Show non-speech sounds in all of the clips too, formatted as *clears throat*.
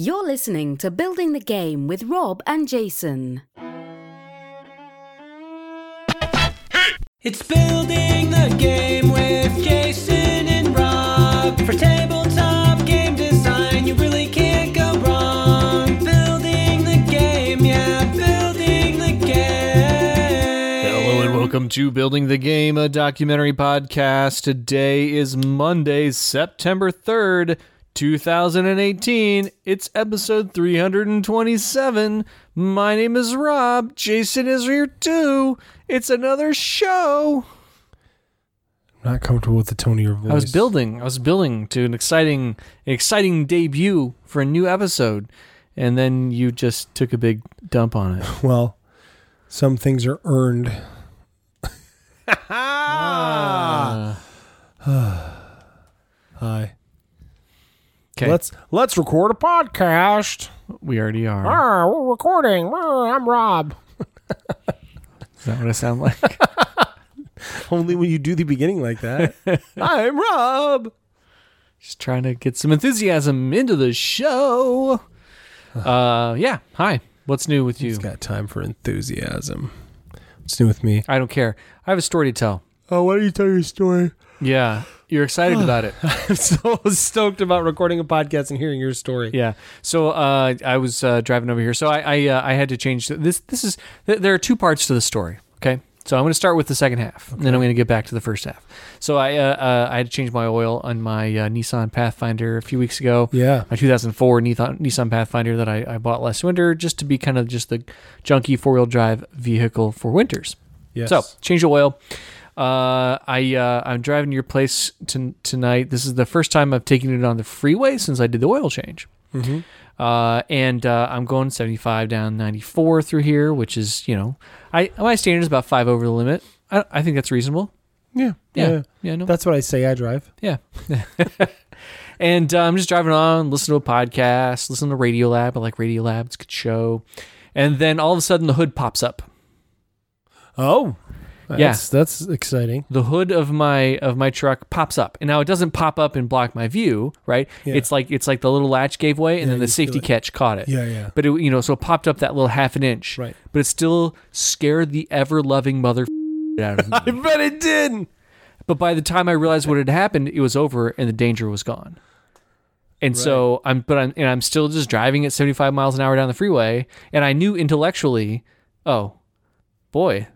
You're listening to Building the Game with Rob and Jason. It's building the game with Jason and Rob. For tabletop game design, you really can't go wrong. Building the game, yeah, building the game. Hello and welcome to Building the Game, a documentary podcast. Today is Monday, September 3rd, 2018. It's episode 327. My name is Rob. Jason is here too. It's another show. I'm Not comfortable with the tone of your voice. I was building. I was building to an exciting, exciting debut for a new episode, and then you just took a big dump on it. *laughs* Well, some things are earned. *laughs* Ah. *sighs* Hi. Okay, Let's let's record a podcast. we already are. Ah, we're recording. Ah, I'm Rob. Is that what I sound like? *laughs* Only when you do the beginning like that. *laughs* I'm Rob. Just trying to get some enthusiasm into the show. *sighs* Uh, yeah. Hi. What's new with you? He's got time for enthusiasm. What's new with me? I don't care. I have a story to tell. Oh, why don't you tell your story? Yeah, you're excited about it. *sighs* I'm so *laughs* stoked about recording a podcast and hearing your story. Yeah. So uh, I was uh, driving over here. So I I, uh, I had to change this. This is th- there are two parts to the story. Okay. So I'm going to start with the second half, and then I'm going to get back to the first half. So I uh, uh, I had to change my oil on my uh, Nissan Pathfinder a few weeks ago. Yeah. my 2004 Nissan, Nissan Pathfinder that I, I bought last winter just to be kind of just the junky four wheel drive vehicle for winters. Yes. So change the oil. Uh, I uh, I'm driving to your place to, tonight. This is the first time I've taken it on the freeway since I did the oil change. Mhm. Uh, and uh, I'm going 75 down 94 through here, which is you know, I my standard is about five over the limit. I, I think that's reasonable. Yeah. Yeah, Yeah. yeah, no, That's what I say I drive. yeah. *laughs* and uh, I'm just driving on, listening to a podcast, listening to Radiolab. I like Radiolab; it's a good show. And then all of a sudden, the hood pops up. Oh. Yeah. That's, exciting. the hood of my of my truck pops up and now it doesn't pop up and block my view right Yeah. it's like it's like the little latch gave way and Yeah, then the safety catch caught it Yeah, yeah. but it you know so it popped up that little half an inch Right. but it still scared the ever loving mother *laughs* out of me I bet it did. but by the time i realized what had happened it was over and the danger was gone and so i'm but i'm and i'm still just driving at 75 miles an hour down the freeway and i knew intellectually oh boy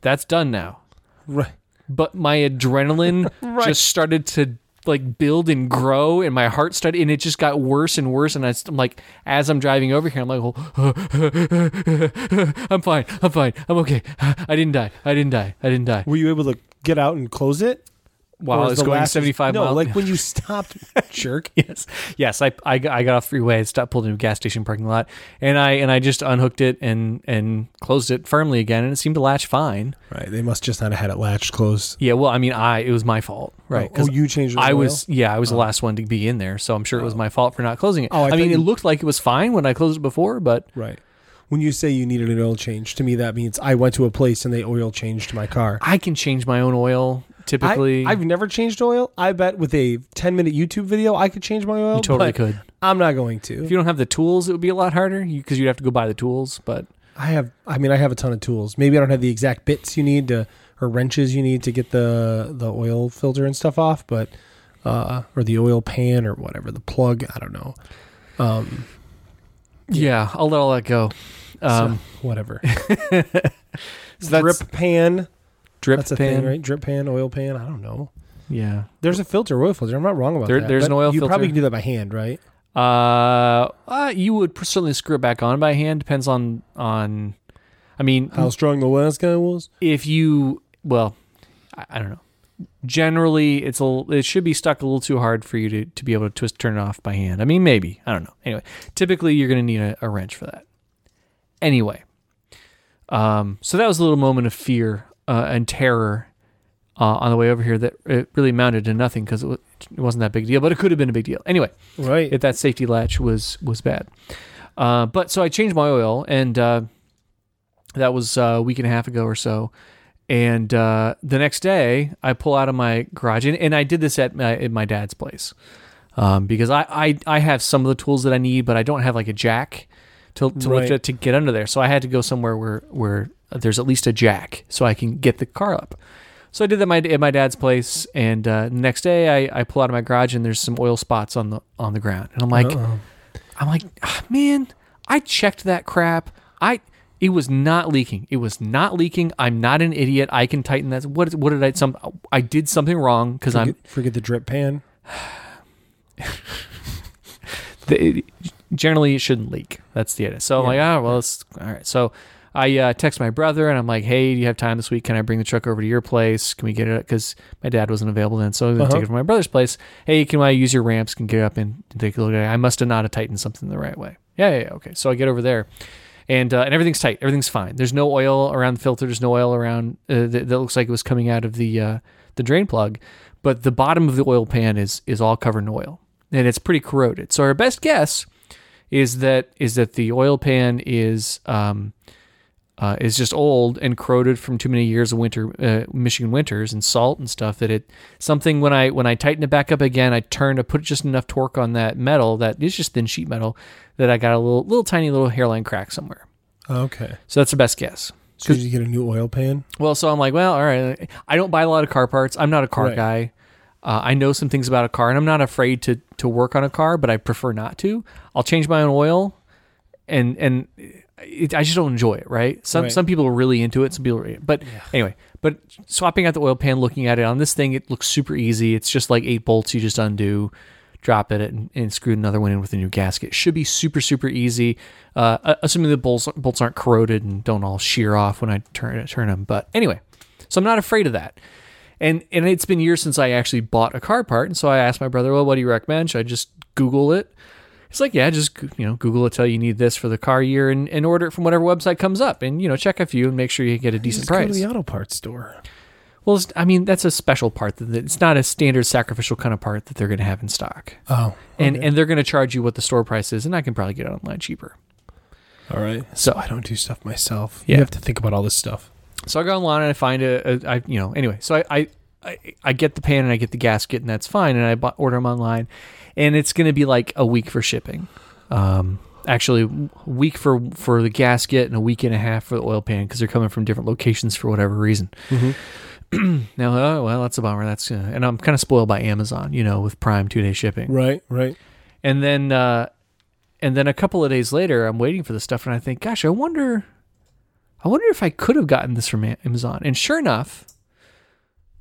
that's done now. Right. but my adrenaline *laughs* Right. just started to like build and grow and my heart started and it just got worse and worse and I, am like as i'm driving over here i'm like oh, *laughs* i'm fine. I'm fine. I'm okay. I didn't die. I didn't die. I didn't die. Were you able to get out and close it? While i was going 75 no, miles like when you stopped, *laughs* jerk. yes yes I, I got I got off the freeway stopped pulled into a gas station parking lot and i and i just unhooked it and and closed it firmly again and it seemed to latch fine Right. They must just not have had it latched closed. yeah well i mean i it was my fault oh, right Oh, oh, you changed the I oil? was yeah, I was the oh. last one to be in there, so I'm sure it was oh. my fault for not closing it. Oh, I I, mean, it looked like it was fine when I closed it before, but Right. When you say you needed an oil change, to me that means I went to a place and they oil changed my car. I can change my own oil typically. I, have never changed oil. I bet with a 10 minute YouTube video, I could change my oil. you totally could. I'm not going to. If you don't have the tools, it would be a lot harder because you'd have to go buy the tools. But I have, I mean, I have a ton of tools. Maybe I don't have the exact bits you need to, or wrenches you need to get the, the oil filter and stuff off, but, uh, or the oil pan or whatever, the plug. I don't know. Um, yeah, I'll let all that go. Um, so, whatever. *laughs* so that's Drip pan. drip That's a pan, thing, right? Drip pan, oil pan. I don't know. Yeah. There's a filter, oil filter. I'm not wrong about There- that. there's an oil You probably can do that by hand, right? Uh, uh, you would certainly screw it back on by hand. Depends on on. I mean, How strong the last guy was. if you well I, I don't know generally it's a it should be stuck a little too hard for you to, to be able to twist turn it off by hand i mean maybe i don't know anyway typically you're going to need a, a wrench for that anyway um, so that was a little moment of fear uh, and terror uh, on the way over here that it really amounted to nothing because it, wa- it wasn't that big a deal but it could have been a big deal anyway Right. if that safety latch was was bad. Uh, but so I changed my oil, and uh, that was uh, a week and a half ago or so. And uh, the next day, I pull out of my garage, and, and I did this at my, at my dad's place. um, because I, I I have some of the tools that I need, but I don't have like a jack to, to lift it to get under there. So I had to go somewhere where where there's at least a jack so I can get the car up. So I did that my, at my dad's place, and uh, the next day I, I pull out of my garage and there's some oil spots on the on the ground, and I'm like, I'm like, "Ah, man, I checked that crap. I it was not leaking. It was not leaking. I'm not an idiot. I can tighten that. What what did I some I did something wrong because I'm Forget, the drip pan. *sighs* the, generally it shouldn't leak. That's the idea. So I'm like, oh well, it's all right. So I uh, text my brother and I'm like, hey, do you have time this week? Can I bring the truck over to your place? Can we get it? Because my dad wasn't available then, so I was gonna Uh-huh. take it from my brother's place. Hey, can I use your ramps? Can get up and take a look at it? I must have not have tightened something the right way. Yeah, yeah, yeah, okay. So I get over there. And, uh, and everything's tight. Everything's fine. There's no oil around the filter. There's no oil around uh, that, that looks like it was coming out of the uh, the drain plug, but the bottom of the oil pan is is all covered in oil, and it's pretty corroded. So our best guess is that is that the oil pan is um, uh, is just old and corroded from too many years of winter uh, Michigan winters and salt and stuff. That it something when I when I tighten it back up again, I turn to put just enough torque on that metal that is just thin sheet metal that I got a little little tiny little hairline crack somewhere. Okay. So that's the best guess. So did you get a new oil pan? Well, so I'm like, well, all right. I don't buy a lot of car parts. I'm not a car Right. guy. Uh, I know some things about a car, and I'm not afraid to to work on a car, but I prefer not to. I'll change my own oil, and and it, I just don't enjoy it. Right? Some Right. some people are really into it. Some people, are, but anyway. But swapping out the oil pan, looking at it on this thing, it looks super easy. It's just like eight bolts. You just undo, drop it, and, and screw another one in with a new gasket. Should be super super easy. Uh, assuming the bolts bolts aren't corroded and don't all shear off when I turn turn them. But anyway, so I'm not afraid of that. And and it's been years since I actually bought a car part, and so I asked my brother, "Well, what do you recommend? Should I just Google it?" He's like, "Yeah, just you know, Google it. Tell you need this for the car year, and, and order it from whatever website comes up, and you know, check a few and make sure you get a decent Just go to the auto parts store. Well, it's, I mean, that's a special part that it's not a standard sacrificial kind of part that they're going to have in stock, Oh. and okay. and they're going to charge you what the store price is, and I can probably get it online cheaper. all right. So- So I don't do stuff myself. Yeah. You have to think about all this stuff. So I go online and I find a, a I, you know, anyway. So I, I, I, I get the pan and I get the gasket and that's fine. And I bought, order them online, and it's going to be like a week for shipping. Um, actually, a week for for the gasket and a week and a half for the oil pan because they're coming from different locations for whatever reason. *clears throat* now, oh, well, that's a bummer. That's uh, and I'm kind of spoiled by Amazon, you know, with Prime two day shipping. Right. Right. And then, uh, and then a couple of days later, I'm waiting for the stuff, and I think, gosh, I wonder, I wonder if I could have gotten this from Amazon. And sure enough,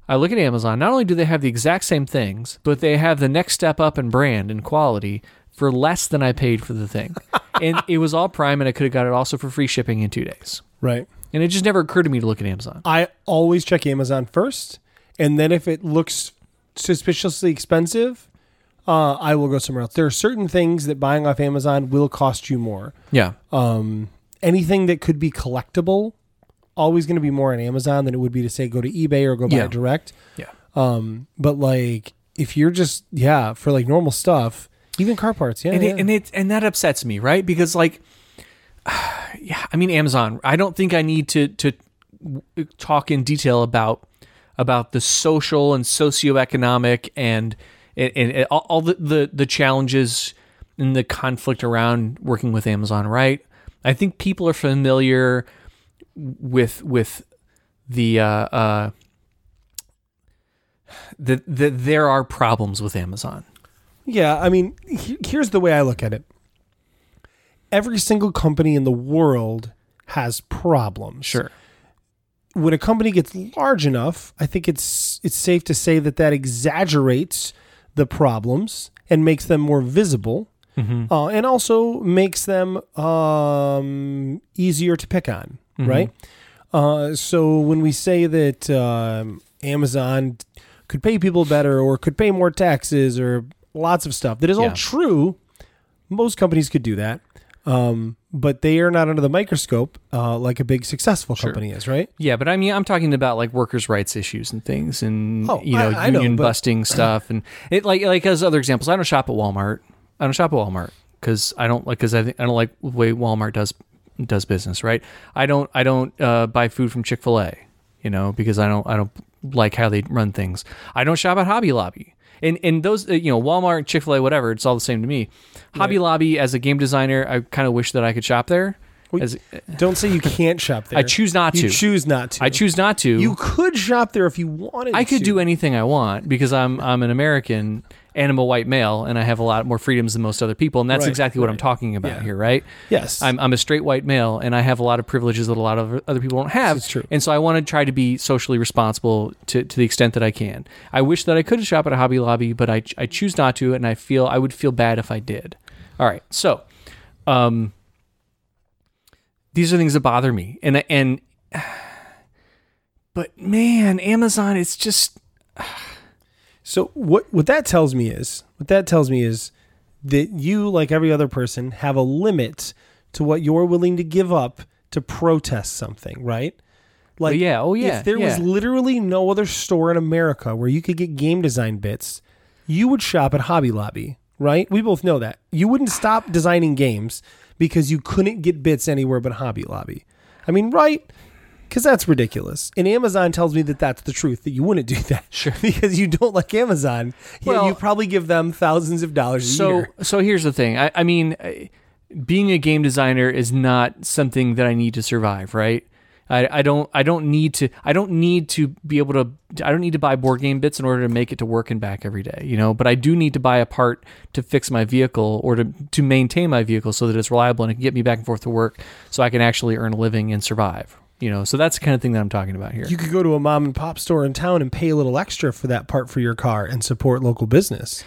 I look at Amazon. Not only do they have the exact same things, but they have the next step up in brand and quality for less than I paid for the thing. *laughs* and it was all Prime, and I could have got it also for free shipping in two days. Right. And it just never occurred to me to look at Amazon. I always check Amazon first, and then if it looks suspiciously expensive, uh, I will go somewhere else. There are certain things that buying off Amazon will cost you more. Yeah. Um, anything that could be collectible, always going to be more on Amazon than it would be to say go to eBay or go buy Yeah. direct. Yeah. Um, but like if you're just yeah for like normal stuff, even car parts, yeah, and yeah. it, and it and that upsets me, right? Because like, *sighs* yeah, I mean Amazon. I don't think I need to to talk in detail about about the social and socioeconomic and and, and all, all the, the the challenges and the conflict around working with Amazon, right? I think people are familiar with with the uh, uh, that that there are problems with Amazon. Yeah, I mean, he- here's the way I look at it. Every single company in the world has problems. Sure. When a company gets large enough, I think it's it's safe to say that that exaggerates the problems and makes them more visible, uh, and also makes them um, easier to pick on. Right. Uh, so when we say that um, Amazon could pay people better or could pay more taxes or lots of stuff, that is Yeah. all true. Most companies could do that, um, but they are not under the microscope uh, like a big successful company is, right? Yeah, but I mean, I'm talking about like workers' rights issues and things, and Oh, you know, I- I know, union but- busting *clears throat* stuff, and it like like as other examples. I don't shop at Walmart. I don't shop at Walmart because I don't like because I think I don't like the way Walmart does does business. Right? I don't I don't uh, buy food from Chick Fil A. You know, because I don't I don't like how they run things. I don't shop at Hobby Lobby. And and those uh, you know Walmart, Chick Fil A, whatever, it's all the same to me. Hobby Lobby as a game designer, I kind of wish that I could shop there. Well, As, Don't say you can't shop *laughs* there. I choose not You to. You choose not to. I choose not to. You could shop there if you wanted. To. I could to. do anything I want because I'm I'm an American and I'm a white male and I have a lot more freedoms than most other people and that's Right, exactly what I'm talking about Yeah. here, right? Yes. I'm I'm a straight white male and I have a lot of privileges that a lot of other people don't have. True. And so I want to try to be socially responsible to, to the extent that I can. I wish that I could shop at a Hobby Lobby, but I I choose not to and I feel I would feel bad if I did. All right. So, um these are things that bother me. And and *sighs* but man, Amazon it's just So what what that tells me is what that tells me is that you, like every other person, have a limit to what you're willing to give up to protest something, right? Like yeah, oh, yeah, If there was literally no other store in America where you could get game design bits, you would shop at Hobby Lobby, right? We both know that. You wouldn't stop designing games because you couldn't get bits anywhere but Hobby Lobby. I mean, right? Because that's ridiculous. And Amazon tells me that that's the truth, that you wouldn't do that. Sure. *laughs* because you don't like Amazon. Yeah, Well- you probably give them thousands of dollars a so year. so here's the thing I, I mean uh, being a game designer is not something that i need to survive right I, I don't I don't need to I don't need to be able to I don't need to buy board game bits in order to make it to work and back every day, you know. But I do need to buy a part to fix my vehicle or to to maintain my vehicle so that it's reliable and it can get me back and forth to work, so I can actually earn a living and survive. You know, so that's the kind of thing that I'm talking about here. You could go to a mom and pop store in town and pay a little extra for that part for your car and support local business.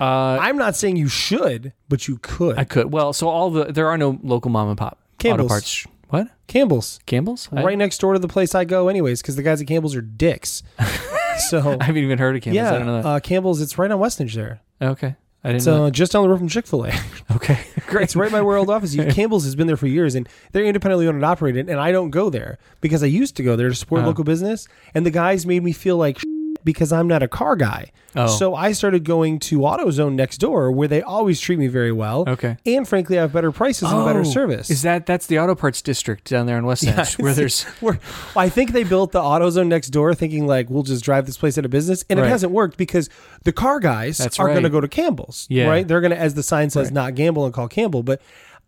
Uh, I'm not saying you should, but you could. I could well, so all the there are no local mom and pop auto parts. What Campbell's. Campbell's? I- right next door to the place I go, anyways, because the guys at Campbell's are dicks. *laughs* so I haven't even heard of Campbell's. I yeah, don't know that. uh, Campbell's. It's right on Westnedge there. okay, I didn't It's know. uh, just down the road from Chick Fil A. *laughs* Okay, great. *laughs* it's right by where old office. is. *laughs* Campbell's has been there for years, and they're independently owned and operated. And I don't go there because I used to go there to support Uh-huh. local business, and the guys made me feel like because I'm not a car guy. Oh. So I started going to AutoZone next door, where they always treat me very well. Okay. and frankly, I have better prices and better Oh, service. Is that that's the auto parts district down there in West End, where there's *laughs* Where I think they built the AutoZone next door, thinking like we'll just drive this place out of business, and Right. it hasn't worked because the car guys That's are going to go to Campbell's, Yeah. right? They're going to, as the sign says, Right. not gamble and call Campbell. But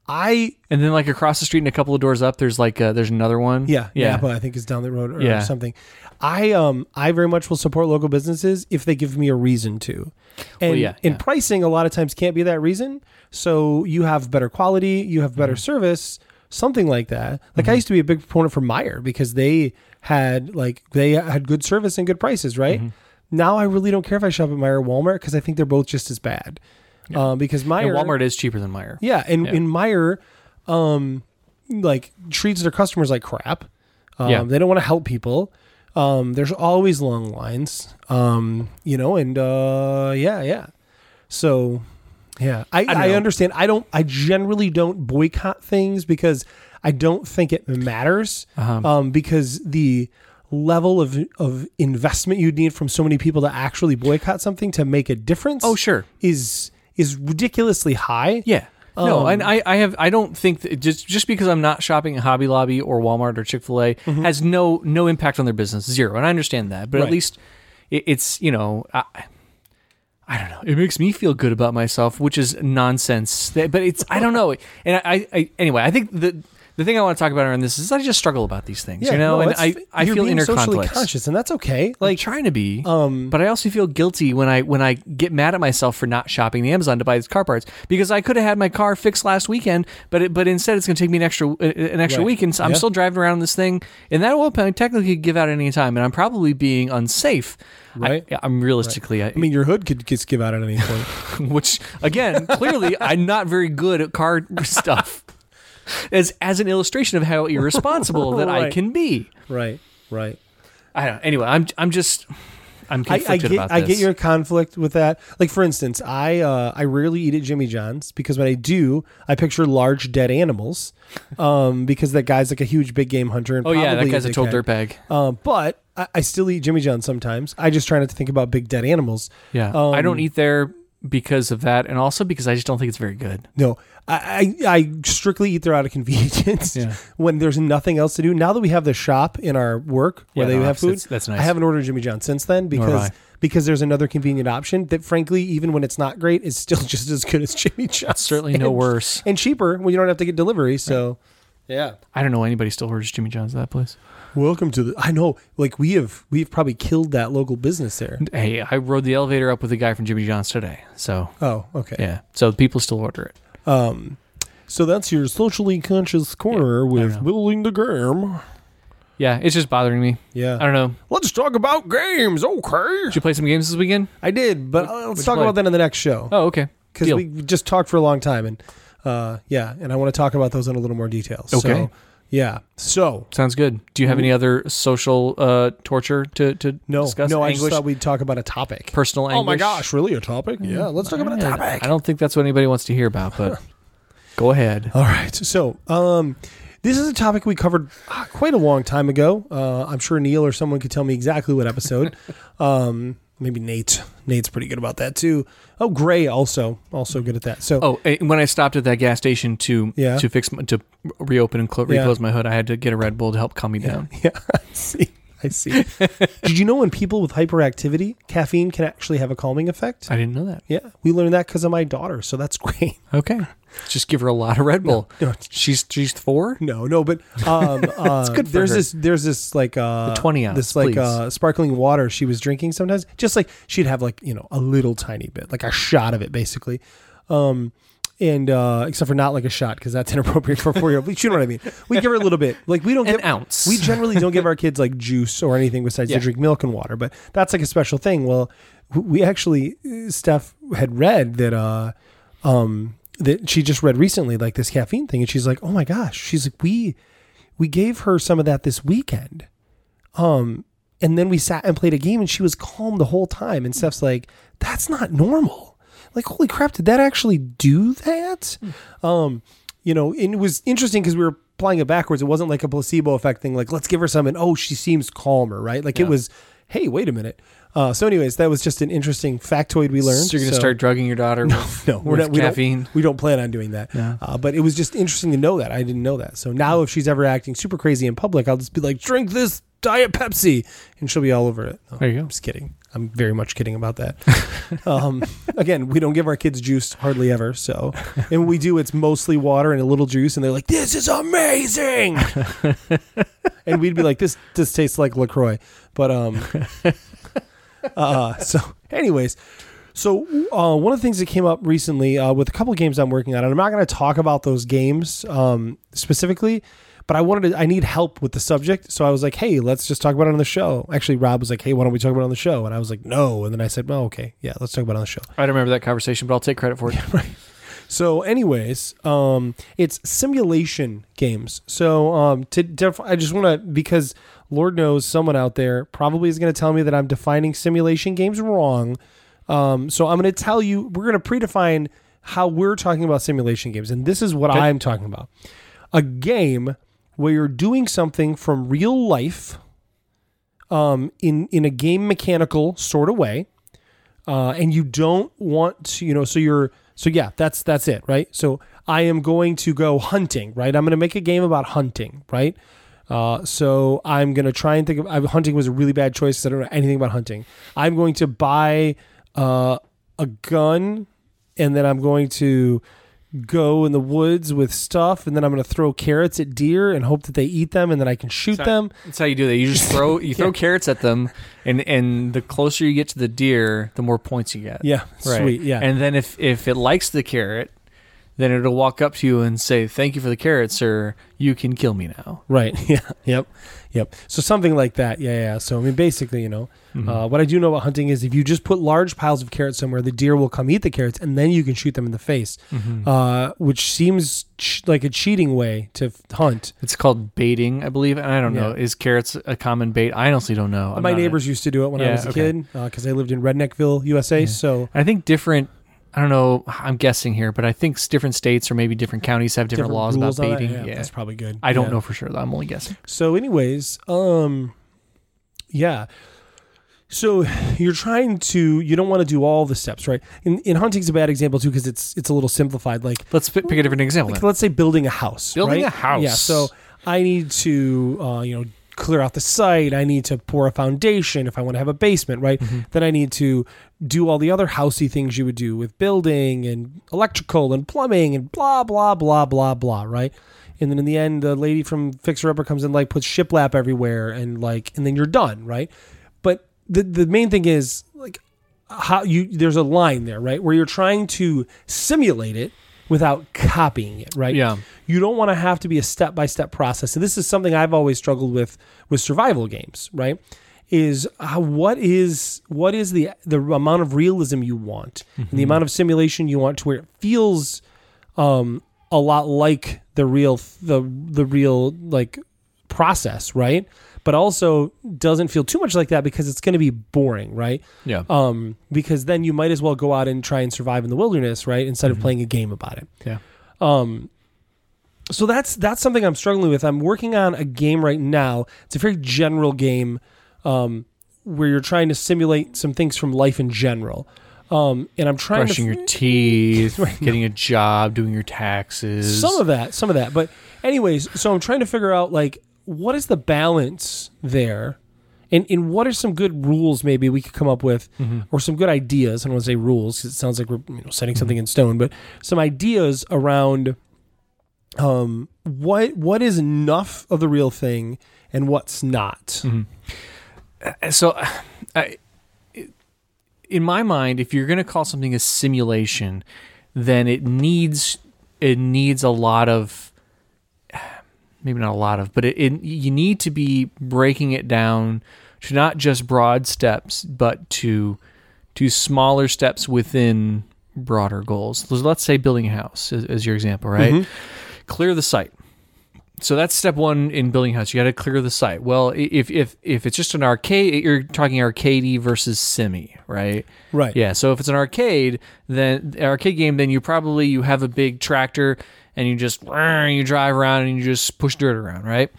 I, and then like across the street and a couple of doors up, there's like uh, there's another one. yeah, yeah. Napa, I think is down the road or Yeah. something. I, um, I very much will support local businesses if they give me a reason to, and Well, yeah, and yeah. pricing a lot of times can't be that reason. So you have better quality, you have Mm-hmm. better service, something like that. Like I used to be a big proponent for Meijer because they had like they had good service and good prices, right? Mm-hmm. Now I really don't care if I shop at Meijer or Walmart because I think they're both just as bad. Um, because Meijer, And Walmart is cheaper than Meijer. yeah, and Yeah. in Meijer, um, like treats their customers like crap. Um, Yeah. they don't want to help people. Um, there's always long lines. Um, you know, and uh, yeah, yeah. So, yeah, I, don't I, understand. I don't. I generally don't boycott things because I don't think it matters. Uh-huh. Um, because the level of of investment you'd need from so many people to actually boycott something to make a difference. Oh sure. is is ridiculously high. Yeah. No, Um, and I, I have I don't think that just just because I'm not shopping at Hobby Lobby or Walmart or Chick Fil A has no no impact on their business zero, and I understand that. But Mm-hmm. Right. at least it, it's you know I, I don't know. It makes me feel good about myself, which is nonsense. That- But it's I don't know. And I, I anyway, I think the the thing I want to talk about around this is I just struggle about these things, you know, no, and I I feel inner socially conflicts. conscious, and that's okay. Like Like, trying to be, um, but I also feel guilty when I when I get mad at myself for not shopping the Amazon to buy these car parts because I could have had my car fixed last weekend, but it, but instead it's going to take me an extra uh, an extra Right. week, and so I'm Yeah. still driving around this thing, and that will technically give out at any time, and I'm probably being unsafe. Right. I, am realistically, I, I mean, your hood could just give out at any point. *laughs* which again, clearly, I'm not very good at car *laughs* stuff. As as an illustration of how irresponsible *laughs* that I can be. right, right. I don't. Anyway, I'm I'm just I'm conflicted I get, about I get your conflict with that. Like, for instance, I uh, I rarely eat at Jimmy John's because when I do, I picture large dead animals. Um, because that guy's like a huge big game hunter. And Oh yeah, that guy's a total dirtbag. Um, but I, I still eat Jimmy John's sometimes. I just try not to think about big dead animals. Yeah, Um, I don't eat there because of that, and also because I just don't think it's very good. No, I, I I strictly eat there out of *laughs* convenience Yeah. when there's nothing else to do. Now that we have the shop in our work where Yeah, they no, have food, that's- nice. I haven't ordered Jimmy John since then because because there's another convenient option that, frankly, even when it's not great, is still *laughs* just as good as Jimmy John's. Certainly no worse. and cheaper when you don't have to get delivery. So, yeah. I don't know anybody still orders Jimmy John's at that place. Welcome to the. I know, like we have we've probably killed that local business there. Hey, I rode the elevator up with a guy from Jimmy John's today, so Oh, okay. yeah, so people still order it. Um, so that's your socially conscious corner with know. building the game. Yeah, it's just bothering me. Yeah. I don't know. Let's talk about games, okay? Did you play some games this weekend? I did, but uh, what'd let's talk about that in the next show Oh, okay. because we just talked for a long time, and uh, yeah, and I want to talk about those in a little more detail. Okay. So, yeah. So Sounds good. Do you have any other social uh, torture to to no, discuss? no, I just thought we'd talk about a topic. personal anguish. Oh my gosh, really a topic? Yeah, let's talk about a topic. I don't think that's what anybody wants to hear about, but *laughs* go ahead. All right. So, um, this is a topic we covered uh, quite a long time ago. Uh, I'm sure Neil or someone could tell me exactly what episode. *laughs* um, maybe Nate. Nate's pretty good about that too. Oh, Gray also also good at that. So, Oh, and when I stopped at that gas station to Yeah. to fix my, to reopen and clo- Yeah. reclose my hood, I had to get a Red Bull to help calm me down. *laughs* yeah, I see. I see. Did you know when people with hyperactivity, caffeine can actually have a calming effect? I didn't know that. yeah, we learned that because of my daughter, so that's *laughs* great. Okay, just give her a lot of Red Bull. No, it's- She's she's four. No, no, but um, *laughs* uh, good for there's her. this, there's this like uh, The 20 ounce, this like uh, sparkling water she was drinking sometimes. Just like she'd have like you know a little tiny bit, like a shot of it, basically. Um, and uh, except for not like a shot because that's *laughs* inappropriate for a four year old. You know what I mean? We give her a little bit. Like we don't An give ounce. We generally don't give our kids like juice or anything besides Yeah. they drink milk and water. But that's like a special thing. Well, we actually uh, Steph had read that uh, um, that she just read recently, like this caffeine thing, and she's like, "Oh my gosh!" She's like, "We we gave her some of that this weekend, um, and then we sat and played a game, and she was calm the whole time." And Steph's like, "That's not normal. Like, holy crap, did that actually do that?" Um, you know, and it was interesting because we were applying it backwards. It wasn't like a placebo effect thing, like let's give her some, and oh, she seems calmer, right? Like it was, hey, wait a minute. Uh, so, anyways, that was just an interesting factoid we learned. So you're gonna So- start drugging your daughter? *laughs* no, with, no, we're not. We caffeine. don't, we don't plan on doing that. No. Uh, but it was just interesting to know that. I didn't know that. So now, if she's ever acting super crazy in public, I'll just be like, "Drink this Diet Pepsi," and she'll be all over it. No, There you go. I'm just kidding. I'm very much kidding about that. *laughs* um, again, we don't give our kids juice hardly ever. So, and we do, it's mostly water and a little juice, and they're like, "This is amazing," *laughs* and we'd be like, "This this tastes like Lacroix," but um, *laughs* uh, so anyways. So uh, one of the things that came up recently uh, with a couple of games I'm working on, and I'm not going to talk about those games um, specifically, but I wanted to. I need help with the subject, so I was like, "Hey, let's just talk about it on the show." Actually, Rob was like, "Hey, why don't we talk about it on the show?" And I was like, "No," and then I said, "Well, okay, yeah, let's talk about it on the show." I don't remember that conversation, but I'll take credit for it. *laughs* Right. So, anyways, um, it's simulation games. So, um, to def- I just want to because Lord knows someone out there probably is going to tell me that I'm defining simulation games wrong. Um, so I'm going to tell you we're going to predefine how we're talking about simulation games, and this is what Okay. I'm talking about: a game where you're doing something from real life, um, in in a game mechanical sort of way uh, and you don't want to, you know, so you're, so yeah, that's that's it, right? So I am going to go hunting, right? I'm going to make a game about hunting, right? Uh, so I'm going to try and think of I, hunting was a really bad choice I don't know anything about hunting. I'm going to buy uh, a gun, and then I'm going to go in the woods with stuff, and then I'm going to throw carrots at deer and hope that they eat them, and then I can shoot them. That's how you do that. You just *laughs* throw you throw carrots at them, and and the closer you get to the deer, the more points you get. Yeah, Right. sweet, yeah. And then if if it likes the carrot, then it'll walk up to you and say, "Thank you for the carrot, sir. You can kill me now." Right. *laughs* Yeah. Yep. Yep. So something like that. Yeah. Yeah. So I mean, basically, you know, uh, what I do know about hunting is if you just put large piles of carrots somewhere, the deer will come eat the carrots, and then you can shoot them in the face, uh, which seems ch- like a cheating way to f- hunt. It's called baiting, I believe. And I don't know. Is carrots a common bait? I honestly don't know. I'm My not a- neighbors used to do it when I was a okay. kid because I lived in Redneckville, USA. So I think different. I don't know. I'm guessing here, but I think different states or maybe different counties have different, laws about on that? baiting. Yeah, Yeah, that's probably good. I don't Yeah. know for sure. though. I'm only guessing. So, anyways, um, yeah. So you're trying to you don't want to do all the steps, right? In in hunting's a bad example too because it's it's a little simplified. Like Let's pick, pick a different example. like let's say building a house. Building right? a house. Yeah. So I need to uh, you know clear out the site. I need to pour a foundation if I want to have a basement, right? Mm-hmm. Then I need to do all the other housey things you would do with building and electrical and plumbing and blah blah blah blah blah, right? And then in the end, the lady from Fixer Upper comes in like puts shiplap everywhere and like and then you're done, right? But the the main thing is like how you there's a line there, right? Where you're trying to simulate it without copying it, right? Yeah. You don't want to have to be a step by step process. And this is something I've always struggled with with survival games, right? Is how, what is what is the the amount of realism you want and the amount of simulation you want to where it feels um, a lot like the real the the real like process, right? But also doesn't feel too much like that because it's going to be boring, right? yeah. Um, because then you might as well go out and try and survive in the wilderness, right? Instead of playing a game about it. yeah. Um, so that's that's something I'm struggling with. I'm working on a game right now. It's a very general game, um, where you're trying to simulate some things from life in general. Um, and I'm trying Brushing to your *laughs* teeth, Right, no. getting a job, doing your taxes. some of that, some of that. But anyways, so I'm trying to figure out like what is the balance there, and and what are some good rules maybe we could come up with, mm-hmm. or some good ideas. I don't want to say rules 'cause it sounds like we're you know setting something in stone, but some ideas around um what what is enough of the real thing and what's not. Mm-hmm. Uh, so uh, I, in my mind if you're going to call something a simulation then it needs it needs a lot of maybe not a lot of but it, it you need to be breaking it down to not just broad steps but to to smaller steps within broader goals So let's say building a house as, your example right mm-hmm. clear the site so that's step one in building a house. You got to clear the site. Well, if if if it's just an arcade, you're talking arcadey versus simi, right? Right. Yeah. So if it's an arcade, then arcade game, then you probably you have a big tractor and you just you drive around and you just push dirt around, right?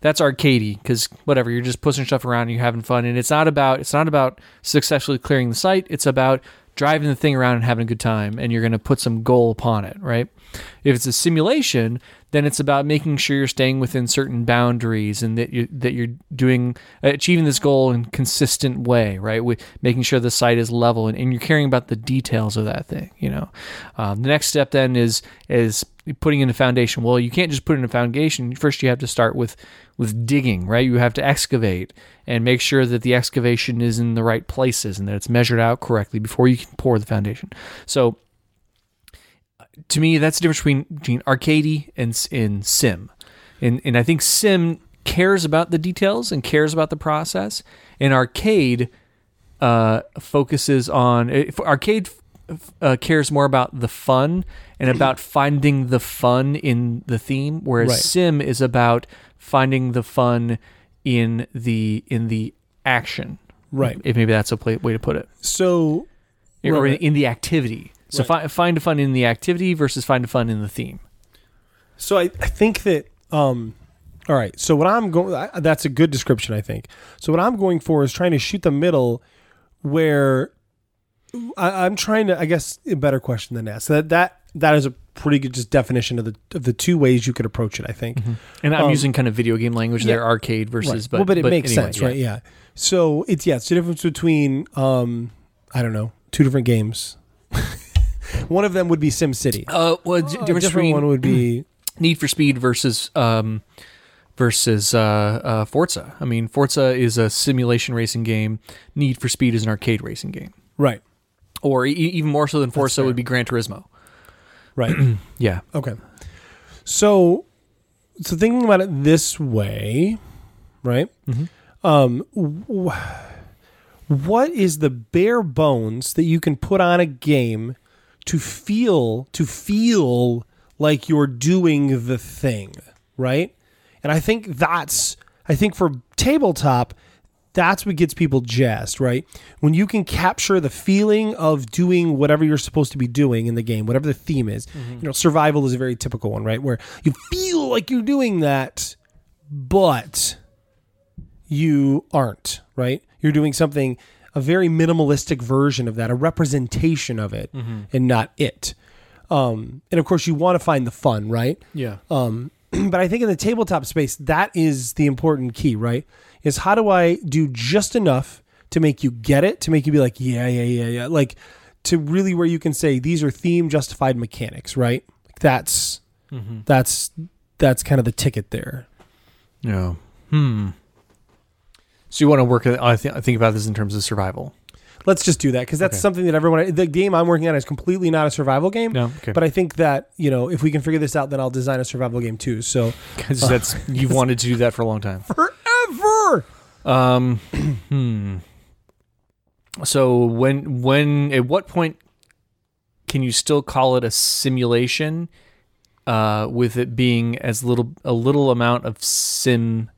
That's arcadey because whatever you're just pushing stuff around and you're having fun. And it's not about it's not about successfully clearing the site. It's about driving the thing around and having a good time. And you're going to put some goal upon it, right? If it's a simulation, then it's about making sure you're staying within certain boundaries and that you that you're doing achieving this goal in a consistent way, right? With making sure the site is level and, and you're caring about the details of that thing. You know, um, the next step then is is putting in a foundation. Well, you can't just put in a foundation. First, you have to start with with digging, right? You have to excavate and make sure that the excavation is in the right places and that it's measured out correctly before you can pour the foundation. So to me, that's the difference between, between arcadey and, and sim. And, and I think sim cares about the details and cares about the process. And arcade uh, focuses on arcade uh, cares more about the fun and *clears throat* about finding the fun in the theme, whereas Right. sim is about finding the fun in the in the action. Right. If maybe that's a pla way to put it So or Right. in the activity. So fi- find a fun in the activity versus find a fun in the theme. So I, I think that um all right. So what I'm going that's a good description I think. So what I'm going for is trying to shoot the middle where I, I'm trying to I guess a better question than that. So that that that is a pretty good just definition of the of the two ways you could approach it, I think. And I'm Um, using kind of video game language there, arcade versus Right. but well, but it makes anyway, sense, yeah. right? Yeah. So it's yeah, it's the difference between um I don't know, two different games. *laughs* one of them would be SimCity. Uh, well, d- a difference different one would be *clears throat* Need for Speed versus um, versus uh, uh, Forza. I mean, Forza is a simulation racing game. Need for Speed is an arcade racing game, right. or e- even more so than Forza would be Gran Turismo. *clears throat* Right. *clears throat* Yeah, Okay. So, so thinking about it this way, right? Um, w- what is the bare bones that you can put on a game to feel to feel like you're doing the thing, right? And I think that's I think for tabletop that's what gets people jazzed, right? When you can capture the feeling of doing whatever you're supposed to be doing in the game, whatever the theme is. Mm-hmm. You know, survival is a very typical one, right? Where you feel like you're doing that, but you aren't, right? You're doing something a very minimalistic version of that, a representation of it, and not it. Um, and of course, you want to find the fun, right? Yeah. Um, *clears throat* but I think in the tabletop space, that is the important key, right? Is how do I do just enough to make you get it, to make you be like, yeah, yeah, yeah, yeah, like to really where you can say these are theme justified mechanics, right? Like that's that's that's kind of the ticket there. Yeah. Hmm. So you want to work? I think I think about this in terms of survival. Let's just do that because that's Okay. something that everyone. The game I'm working on is completely not a survival game. No. Okay. But I think that you know if we can figure this out, then I'll design a survival game too. So *laughs* 'Cause that's you've wanted to do that for a long time. *laughs* forever. Um. *clears throat* hmm. So when when at what point can you still call it a simulation? Uh, with it being as little a little amount of sim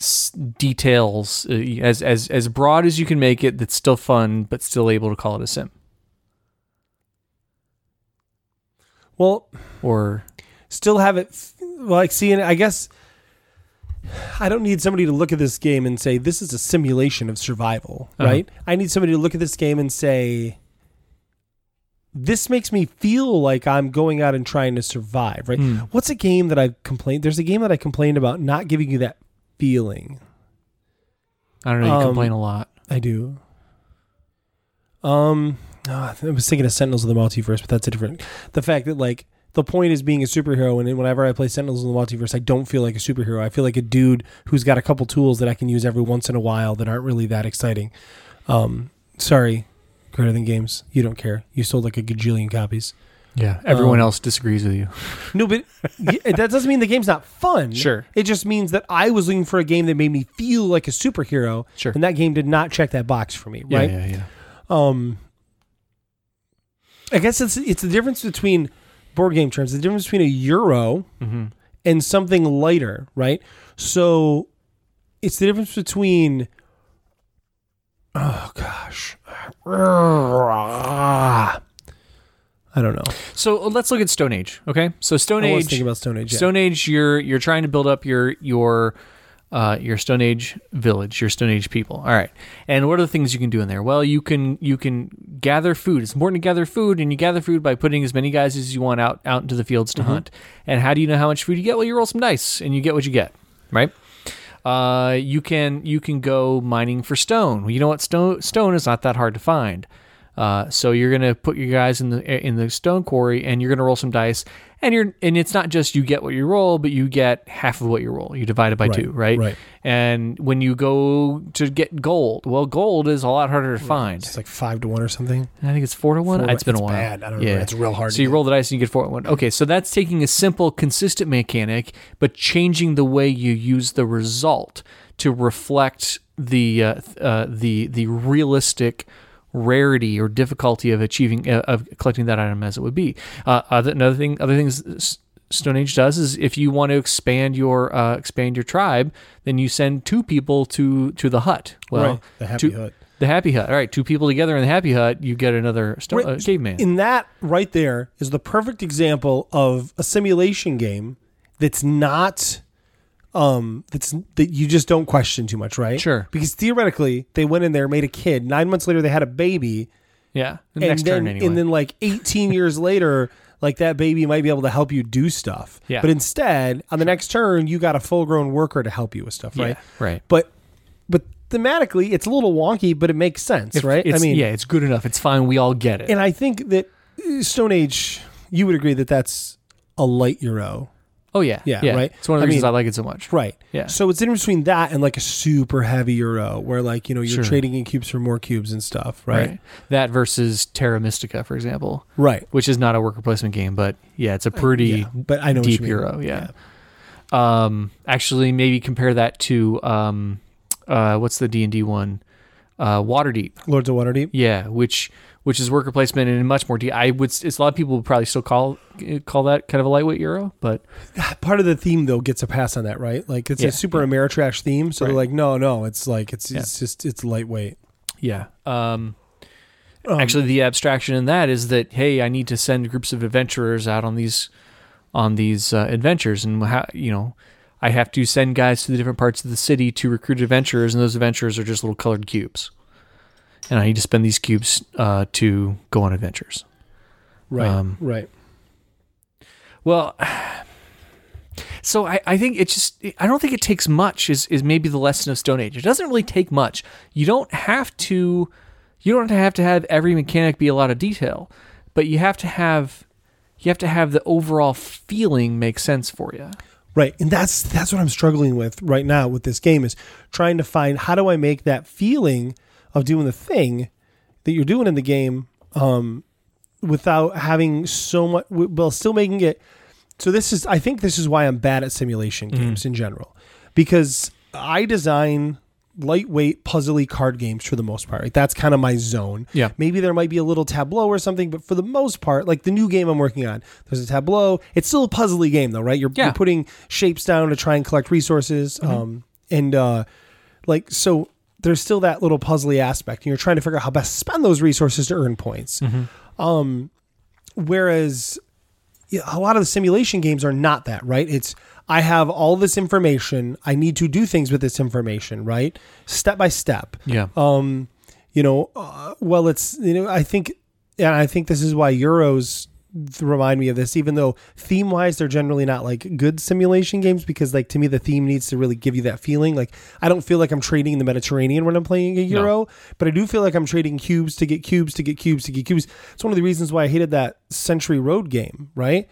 s- details uh, as as as broad as you can make it that's still fun but still able to call it a sim Well, or still have it f- like seeing. I guess I don't need somebody to look at this game and say this is a simulation of survival, Uh-huh. right? I need somebody to look at this game and say this makes me feel like I'm going out and trying to survive, right? Hmm. What's a game that I complained? There's a game that I complained about not giving you that feeling. I don't know you Um, complain a lot I do. Um, ah, I was thinking of Sentinels of the Multiverse, but that's a different. The fact that like the point is being a superhero, and whenever I play Sentinels of the Multiverse, I don't feel like a superhero. I feel like a dude who's got a couple tools that I can use every once in a while that aren't really that exciting. Um, sorry, greater than games. You don't care. You sold like a gajillion copies. Yeah everyone Um, else disagrees with you *laughs* No, but that doesn't mean the game's not fun. Sure. It just means that I was looking for a game that made me feel like a superhero. Sure. And that game did not check that box for me, right? yeah yeah yeah um I guess it's it's the difference between board game terms, the difference between a euro mm-hmm. and something lighter, right? So it's the difference between oh gosh. *sighs* I don't know. so let's look at stone age okay so stone I was age thinking about Stone Age. yeah. Stone Age, you're you're trying to build up your your uh, your Stone Age village, your Stone Age people. All right, and what are the things you can do in there? Well, you can you can gather food. It's important to gather food, and you gather food by putting as many guys as you want out out into the fields to hunt. And how do you know how much food you get? Well, you roll some dice, and you get what you get, right? Uh, you can you can go mining for stone. Well, you know what stone stone is not that hard to find. Uh, so you're gonna put your guys in the in the stone quarry, and you're gonna roll some dice, and you're and it's not just you get what you roll, but you get half of what you roll. You divide it by Right, two, right? right. And when you go to get gold, well, gold is a lot harder to find. It's like five to one or something. I think it's four to one. Four it's been it's a while. bad. I don't remember. It's real hard So you get. roll the dice and you get four to one. Okay, so that's taking a simple, consistent mechanic, but changing the way you use the result to reflect the uh, uh, the the realistic rarity or difficulty of achieving uh, of collecting that item as it would be. Uh, other another thing, other things. Stone Age does is if you want to expand your uh, expand your tribe, then you send two people to to the hut. Well, Right, the happy two- hut. The happy hut. All right, two people together in the happy hut, you get another stone, uh, Right. caveman. In that right there is the perfect example of a simulation game that's not um that's that you just don't question too much, right? Sure. Because theoretically, they went in there, made a kid. Nine months later, they had a baby, yeah, the and next then turn anyway. and then like eighteen *laughs* years later, like that baby might be able to help you do stuff. Yeah. But instead, on the next turn, you got a full grown worker to help you with stuff, yeah, right? right. But but thematically, it's a little wonky, but it makes sense, If right? I mean, yeah, it's good enough. It's fine. We all get it. and I think that uh, Stone Age, you would agree that that's a light euro, oh yeah, Yeah, yeah. right? It's one of the I reasons mean- I like it so much. right? Yeah. So it's difference between that and like a super heavy euro, where like you know you're Sure. trading in cubes for more cubes and stuff, right? That versus Terra Mystica, for example, Right. which is not a worker placement game, but yeah, it's a pretty Uh, Yeah, but I know deep euro. Yeah. Um, actually, maybe compare that to um, uh, what's the D and D one? Uh, Waterdeep. Lords of Waterdeep. Yeah, which which is worker placement and much more deep. I would. It's a lot of people would probably still call call that kind of a lightweight euro, but *sighs* Part of the theme though gets a pass on that, right? Like it's Yeah, a super Ameritrash theme, so they're like, no, no, it's like it's Yeah. it's just it's lightweight. yeah. Um, Um, Actually, the abstraction in that is that hey, I need to send groups of adventurers out on these on these uh, adventures, and how you know I have to send guys to the different parts of the city to recruit adventurers, and those adventurers are just little colored cubes. And I need to spend these cubes uh, to go on adventures. Right. Um, right. Well, *sighs* so I, I think it just I don't think it takes much is is maybe the lesson of Stone Age. It doesn't really take much. You don't have to you don't have to have every mechanic be a lot of detail, but you have to have you have to have the overall feeling make sense for you. Right. And that's that's what I'm struggling with right now with this game is trying to find how do I make that feeling of doing the thing that you're doing in the game um without having so much well still making it so this is I think this is why I'm bad at simulation games in general because I design lightweight puzzly card games for the most part. Like that's kind of my zone. Yeah. Maybe there might be a little tableau or something, but for the most part, like the new game I'm working on, there's a tableau. It's still a puzzly game though, right? You're, Yeah. you're putting shapes down to try and collect resources. Um, and uh, like so there's still that little puzzly aspect, and you're trying to figure out how best to spend those resources to earn points. Um, whereas yeah, a lot of the simulation games are not that, right? It's I have all this information. I need to do things with this information, right? Step by step. Yeah. Um, you know, uh, well, it's you know, I think, and I think this is why Euros remind me of this, even though theme wise they're generally not like good simulation games because like to me the theme needs to really give you that feeling. Like I don't feel like I'm trading in the Mediterranean when I'm playing a Euro, but I do feel like I'm trading cubes to get cubes to get cubes to get cubes. It's one of the reasons why I hated that Century Road game, right?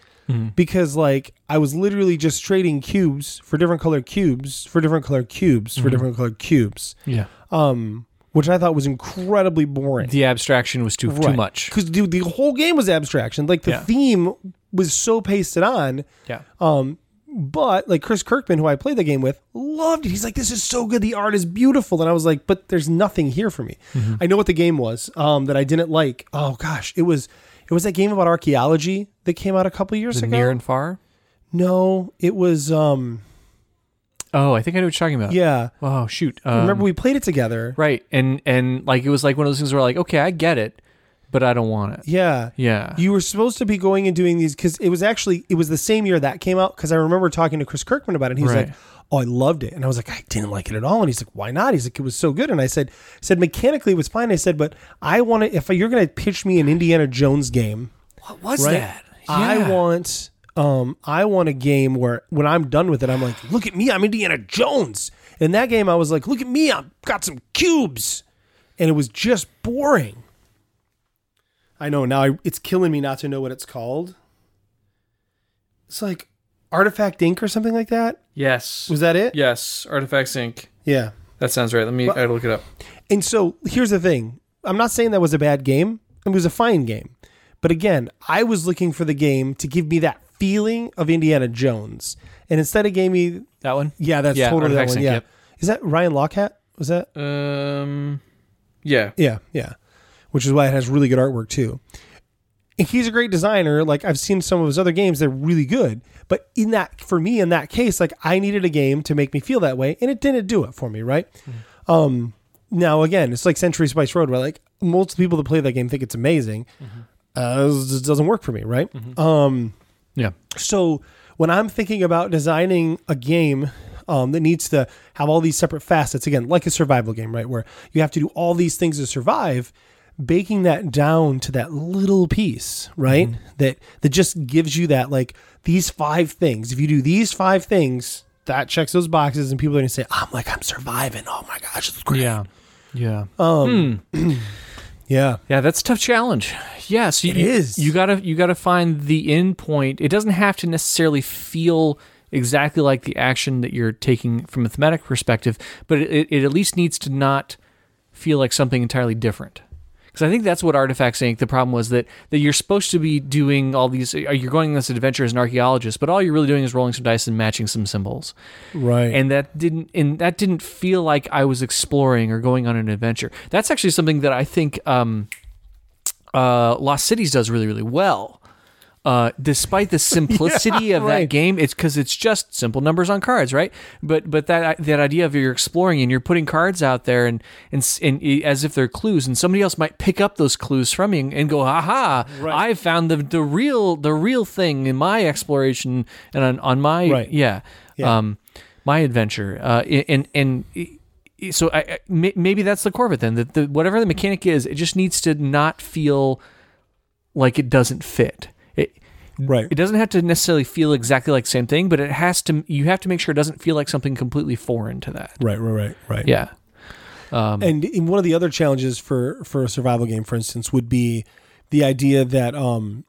Because like I was literally just trading cubes for different color cubes for different color cubes for different color cubes yeah. um, which I thought was incredibly boring. The abstraction was too too much. because dude, the whole game was abstraction. Like the Yeah. theme was so pasted on. Yeah. Um, but like Chris Kirkman, who I played the game with, loved it. He's like, "This is so good. The art is beautiful." And I was like, "But there's nothing here for me." Mm-hmm. I know what the game was um, that I didn't like. Oh gosh, it was it was that game about archaeology that came out a couple years The ago. near and far. no, it was. um Oh, I think I know what you're talking about. Yeah, Oh shoot. Um, remember we played it together. Right. And and like it was like one of those things where like, okay, I get it, but I don't want it. Yeah, Yeah. You were supposed to be going and doing these because it was actually it was the same year that came out because I remember talking to Chris Kirkman about it. And he was Right. like, "Oh, I loved it," and I was like, "I didn't like it at all." And he's like, "Why not?" He's like, "It was so good." And I said, "said mechanically it was fine." I said, "But I want to if you're going to pitch me an Indiana Jones game, what was right? that? I Yeah. want um I want a game where when I'm done with it, I'm like, look at me, I'm Indiana Jones. In that game, I was like, look at me, I've got some cubes, and it was just boring. I know now. I, it's killing me not to know what it's called. It's like Artifact Inc. or something like that. Yes. Was that it? Yes. Artifacts Inc. Yeah. That sounds right. Let me I look it up. And so here's the thing. I'm not saying that was a bad game. It was a fine game. But again, I was looking for the game to give me that feeling of Indiana Jones. And instead it gave me That one? Yeah, that's Yeah, totally that one. Yeah. yep. Is that Ryan Laukat? Was that? Um Yeah. Yeah, yeah. Which is why it has really good artwork too. And he's a great designer. Like I've seen some of his other games, they're really good. But in that, for me, in that case, like I needed a game to make me feel that way, and it didn't do it for me, right? Um, now again, it's like Century Spice Road, where like most people that play that game think it's amazing. Uh, it just doesn't work for me, right? Um, Yeah. so when I'm thinking about designing a game um, that needs to have all these separate facets, again, like a survival game, right, where you have to do all these things to survive, baking that down to that little piece, right, that that just gives you that like these five things. If you do these five things, that checks those boxes, and people are gonna say, "I'm like I'm surviving." Oh my gosh, it's great. Yeah. Yeah. Um, *clears throat* yeah. Yeah, that's a tough challenge. Yeah, so you, It is. You gotta you gotta find the end point. It doesn't have to necessarily feel exactly like the action that you're taking from a thematic perspective, but it, it at least needs to not feel like something entirely different. Because I think that's what Artifacts Inc. The problem was that that you're supposed to be doing all these. uh, You're going on this adventure as an archaeologist, but all you're really doing is rolling some dice and matching some symbols Right. and that didn't and that didn't feel like I was exploring or going on an adventure. That's actually something that I think um, uh, Lost Cities does really really well. Uh, despite the *laughs* simplicity of that game, it's because it's just simple numbers on cards, right? But but that that idea of you're exploring and you're putting cards out there and and, and as if they're clues, and somebody else might pick up those clues from you and go, "Aha! I found the the real the real thing in my exploration and on, on my Right. yeah, Yeah. um, my adventure. Uh, and and so I, I, maybe that's the core of it then. That the whatever the mechanic is, it just needs to not feel like it doesn't fit. Right. it doesn't have to necessarily feel exactly like the same thing, but it has to. You have to make sure it doesn't feel like something completely foreign to that. Right. Right. Right. Right. Yeah. Um, And one of the other challenges for for a survival game, for instance, would be the idea that um,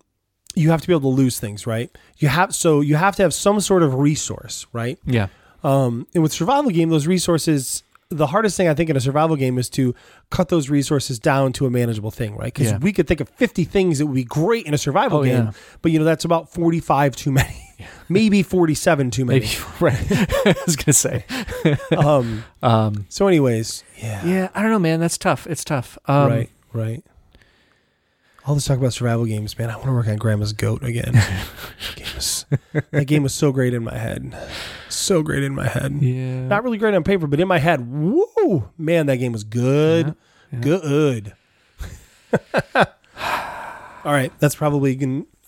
you have to be able to lose things, right? You have so you have to have some sort of resource, right? yeah. Um, and with survival game, those resources, the hardest thing I think in a survival game is to cut those resources down to a manageable thing, right? Because Yeah. we could think of 50 things that would be great in a survival Oh, game, yeah. but you know, that's about 45 too many, *laughs* maybe 47 too many. Maybe *laughs* right. *laughs* I was gonna say. Um, Um, so anyways, yeah, yeah, I don't know, man. That's tough. It's tough. Um, right, right. All this talk about survival games, man. I want to work on Grandma's Goat again. *laughs* that, game was, that game was so great in my head, so great in my head. Yeah. Not really great on paper, but in my head, whoa, man, that game was good, Yeah, yeah. good. *laughs* All right, that's probably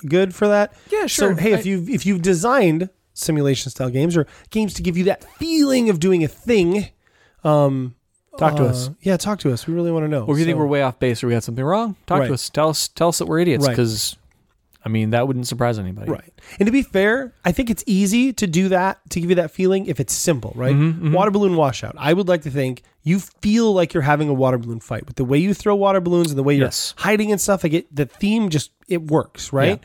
good for that. Yeah, So, sure. hey, I- if you if you've designed simulation style games or games to give you that feeling of doing a thing, um, Talk to uh, us. Yeah, talk to us. We really want to know. Or if you think we're way off base or we had something wrong, talk Right. to us. Tell us tell us that we're idiots Right. because I mean that wouldn't surprise anybody. Right. And to be fair, I think it's easy to do that, to give you that feeling if it's simple, right? Mm-hmm, Water balloon washout. I would like to think you feel like you're having a water balloon fight. With the way you throw water balloons and the way you're Yes. hiding and stuff, like it, the theme just, it works, right?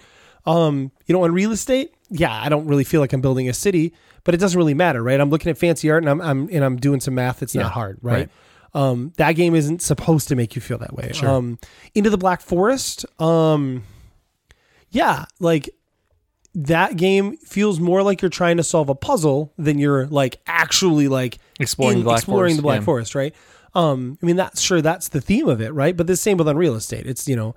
Um, you know, Unreal Estate, yeah, I don't really feel like I'm building a city, but it doesn't really matter, right? I'm looking at fancy art and I'm, I'm and I'm doing some math that's Yeah, not hard, right? right. Um, that game isn't supposed to make you feel that way. Sure. Um, into the Black Forest, um, yeah, like that game feels more like you're trying to solve a puzzle than you're like actually like Exploring in- the Black exploring Forest, the Black yeah. Forest, right? Um, I mean, that's sure that's the theme of it, right? But the same with Unreal Estate. It's you know,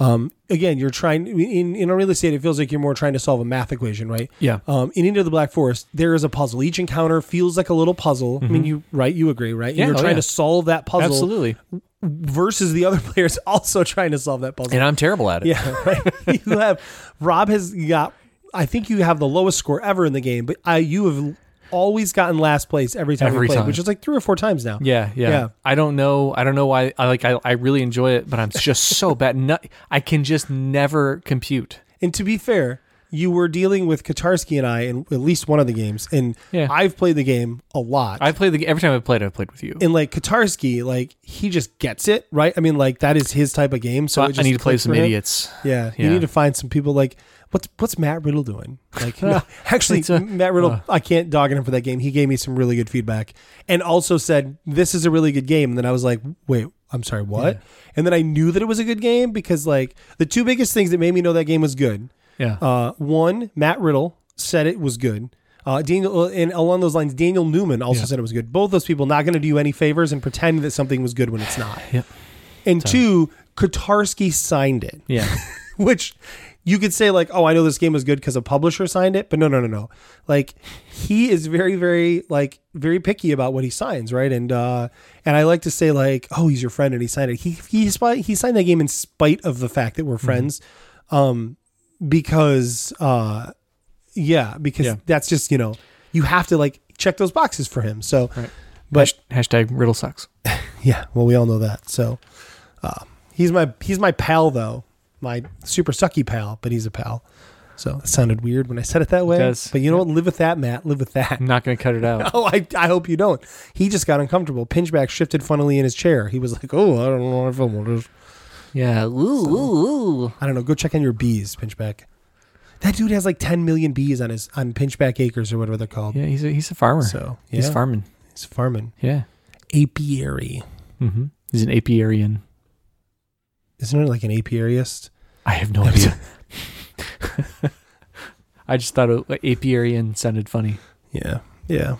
um, again, you're trying in in a real estate. It feels like you're more trying to solve a math equation, right? Yeah. Um, in Into the Black Forest, there is a puzzle. Each encounter feels like a little puzzle. I mean, you right? You agree, right? Mm-hmm. Yeah, you're oh, trying yeah. to solve that puzzle Absolutely. versus the other *laughs* players also trying to solve that puzzle. And I'm terrible at it. Yeah, *laughs* right. you have Rob has got. I think you have the lowest score ever in the game, but I you have always gotten last place every time Every you play, time. which is like three or four times now. Yeah, yeah, Yeah. I don't know. I don't know why. I like. I, I really enjoy it, but I'm just so *laughs* bad. No, I can just never compute. And to be fair, you were dealing with Katarsky and I in at least one of the games, and Yeah. I've played the game a lot. I played the every time I played. I played with you. and like Katarsky, like he just gets it right. I mean, like that is his type of game. So I, I need to play some idiots. Yeah, you need to find some people like what's what's Matt Riddle doing? Like *laughs* no, *laughs* actually, a- Matt Riddle. uh. I can't dog him for that game. He gave me some really good feedback, and also said this is a really good game. And then I was like, wait, I'm sorry, what? And then I knew that it was a good game because like the two biggest things that made me know that game was good. Yeah. Uh, one, Matt Riddle said it was good. Uh, Daniel, and along those lines, Daniel Newman also Yeah. said it was good. Both those people not going to do you any favors and pretend that something was good when it's not. Yep. And two, Katarsky signed it Yeah. *laughs* which you could say like, oh, I know this game was good because a publisher signed it, but no, no, no, no. Like he is very, very like very picky about what he signs, right? And uh and I like to say like, oh, he's your friend and he signed it. He he he signed that game in spite of the fact that we're Mm-hmm. friends, um, because uh, yeah, because Yeah. that's just you know you have to like check those boxes for him. So, Right. but hashtag riddle sucks. *laughs* yeah, well, we all know that. So, uh, he's my he's my pal though, my super sucky pal, but he's a pal. So it sounded weird when I said it that way. does. But you know what? Live with that, Matt. Live with that. I'm not going to cut it out. *laughs* Oh, I, I hope you don't. He just got uncomfortable. Pinchback shifted funnily in his chair. He was like, "Oh, I don't know if I want this." Yeah. Ooh, ooh, ooh. I don't know. Go check on your bees, Pinchback. That dude has like 10 million bees on his on Pinchback Acres or whatever they're called. Yeah, he's a he's a farmer. So yeah, He's farming. He's farming Yeah. apiary. Mm-hmm. He's an apiarian. Isn't it like an apiarist? I have no *laughs* idea. *laughs* I just thought a- apiarian sounded funny. Yeah, yeah.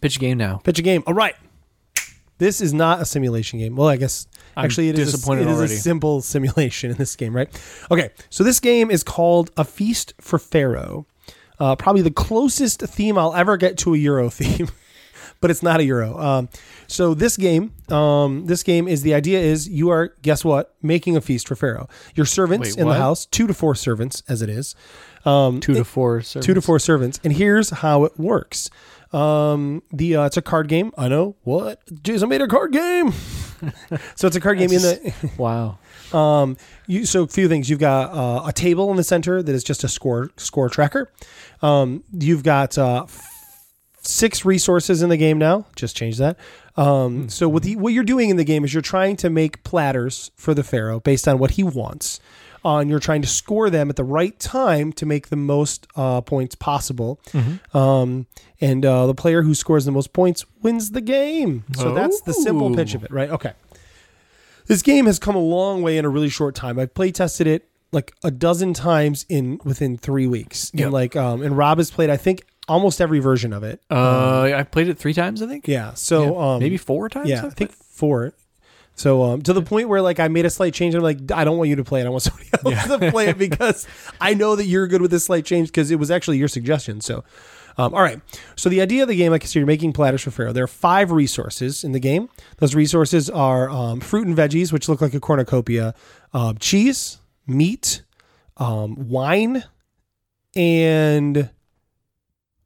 Pitch a game now. Pitch a game. All right. This is not a simulation game. Well, I guess I'm actually it is a, it is a simple *laughs* simulation in this game, right? Okay, so this game is called A Feast for Pharaoh. Uh, probably the closest theme I'll ever get to a Euro theme, but it's not a Euro. Um, so this game, um, this game is the idea is you are guess what making a feast for Pharaoh. Your servants Wait, in what? the house, two to four servants as it is. Um, Two to four. two to four servants. And here's how it works. Um, the uh, it's a card game. I know what Jason made a card game. *laughs* so it's a card game in the Wow. um, you, so a few things. You've got uh, a table in the center that is just a score score tracker. Um, you've got uh, six resources in the game now. Just change that. Um, so what the, what you're doing in the game is you're trying to make platters for the pharaoh based on what he wants. Uh, and you're trying to score them at the right time to make the most uh, points possible. Um, and uh, the player who scores the most points wins the game. So that's the simple pitch of it, right? Okay. This game has come a long way in a really short time. I've play tested it like a dozen times in within three weeks. Yep. And like um and Rob has played I think almost every version of it. Uh, I played it three times, I think. Yeah. So Yeah, um maybe four times. yeah, I think four. So um to the point where like I made a slight change. I'm like, I don't want you to play it. I want *laughs* somebody else to play it because *laughs* I know that you're good with this slight change because it was actually your suggestion. So um, all right. So the idea of the game, like I said, you're making platters for Pharaoh. There are five resources in the game. Those resources are um, fruit and veggies, which look like a cornucopia, um, cheese, meat, um, wine, and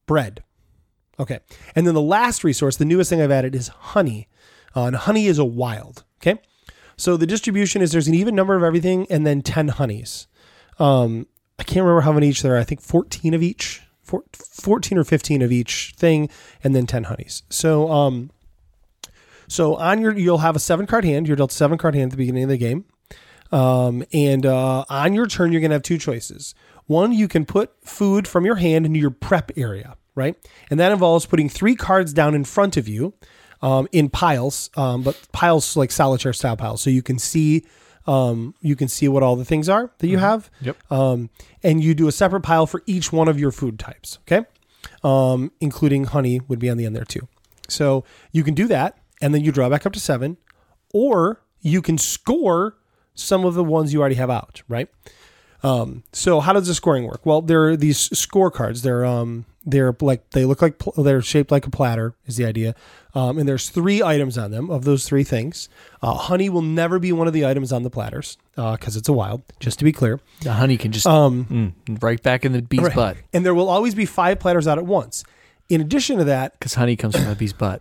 bread. Okay. And then the last resource, the newest thing I've added is honey. Uh, and honey is a wild. Okay. So the distribution is there's an even number of everything and then 10 honeys. Um, I can't remember how many each there are. I think 14 of each, four, 14 or 15 of each thing, and then 10 honeys. So, um, so on your, you'll have a seven card hand. You're dealt seven card hand at the beginning of the game. Um, and uh, on your turn, you're going to have two choices. One, you can put food from your hand into your prep area, right? And that involves putting three cards down in front of you um, in piles, um, but piles like solitaire style piles, so you can see um, you can see what all the things are that you have. Yep. Um, and you do a separate pile for each one of your food types. Okay. Um, including honey would be on the end there too. So you can do that, and then you draw back up to seven, or you can score some of the ones you already have out, right? Um, so how does the scoring work? Well, there are these scorecards. They're um, they're like they look like pl- they're shaped like a platter is the idea. Um, and there's three items on them of those three things. Uh, honey will never be one of the items on the platters because it's a wild. Just to be clear, The honey can just um, mm, right back in the bee's right. butt and there will always be five platters out at once. In addition to that, because honey comes from the bee's butt.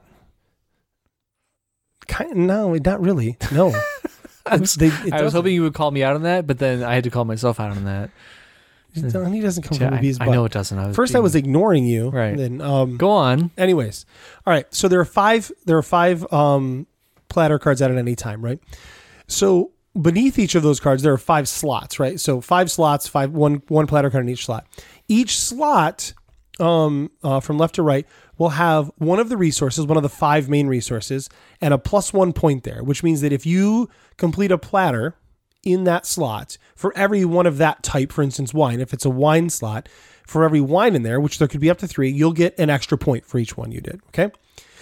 kind no, not really. No, *laughs* They- it I was hoping you would call me out on that, but then I had to call myself out on that. honey doesn't come Yeah, from a I, I know it doesn't. I was First, I was ignoring you. Right. Then, um, Go on. anyways, all right. So there are five. There are five um, platter cards out at any time, right? So beneath each of those cards, there are five slots, right? So five slots, five one one platter card in each slot. Each slot, um, uh, from left to right, will have one of the resources, one of the five main resources, and a plus one point there, which means that if you complete a platter in that slot for every one of that type, for instance, wine, if it's a wine slot, for every wine in there, which there could be up to three, you'll get an extra point for each one you did. Okay.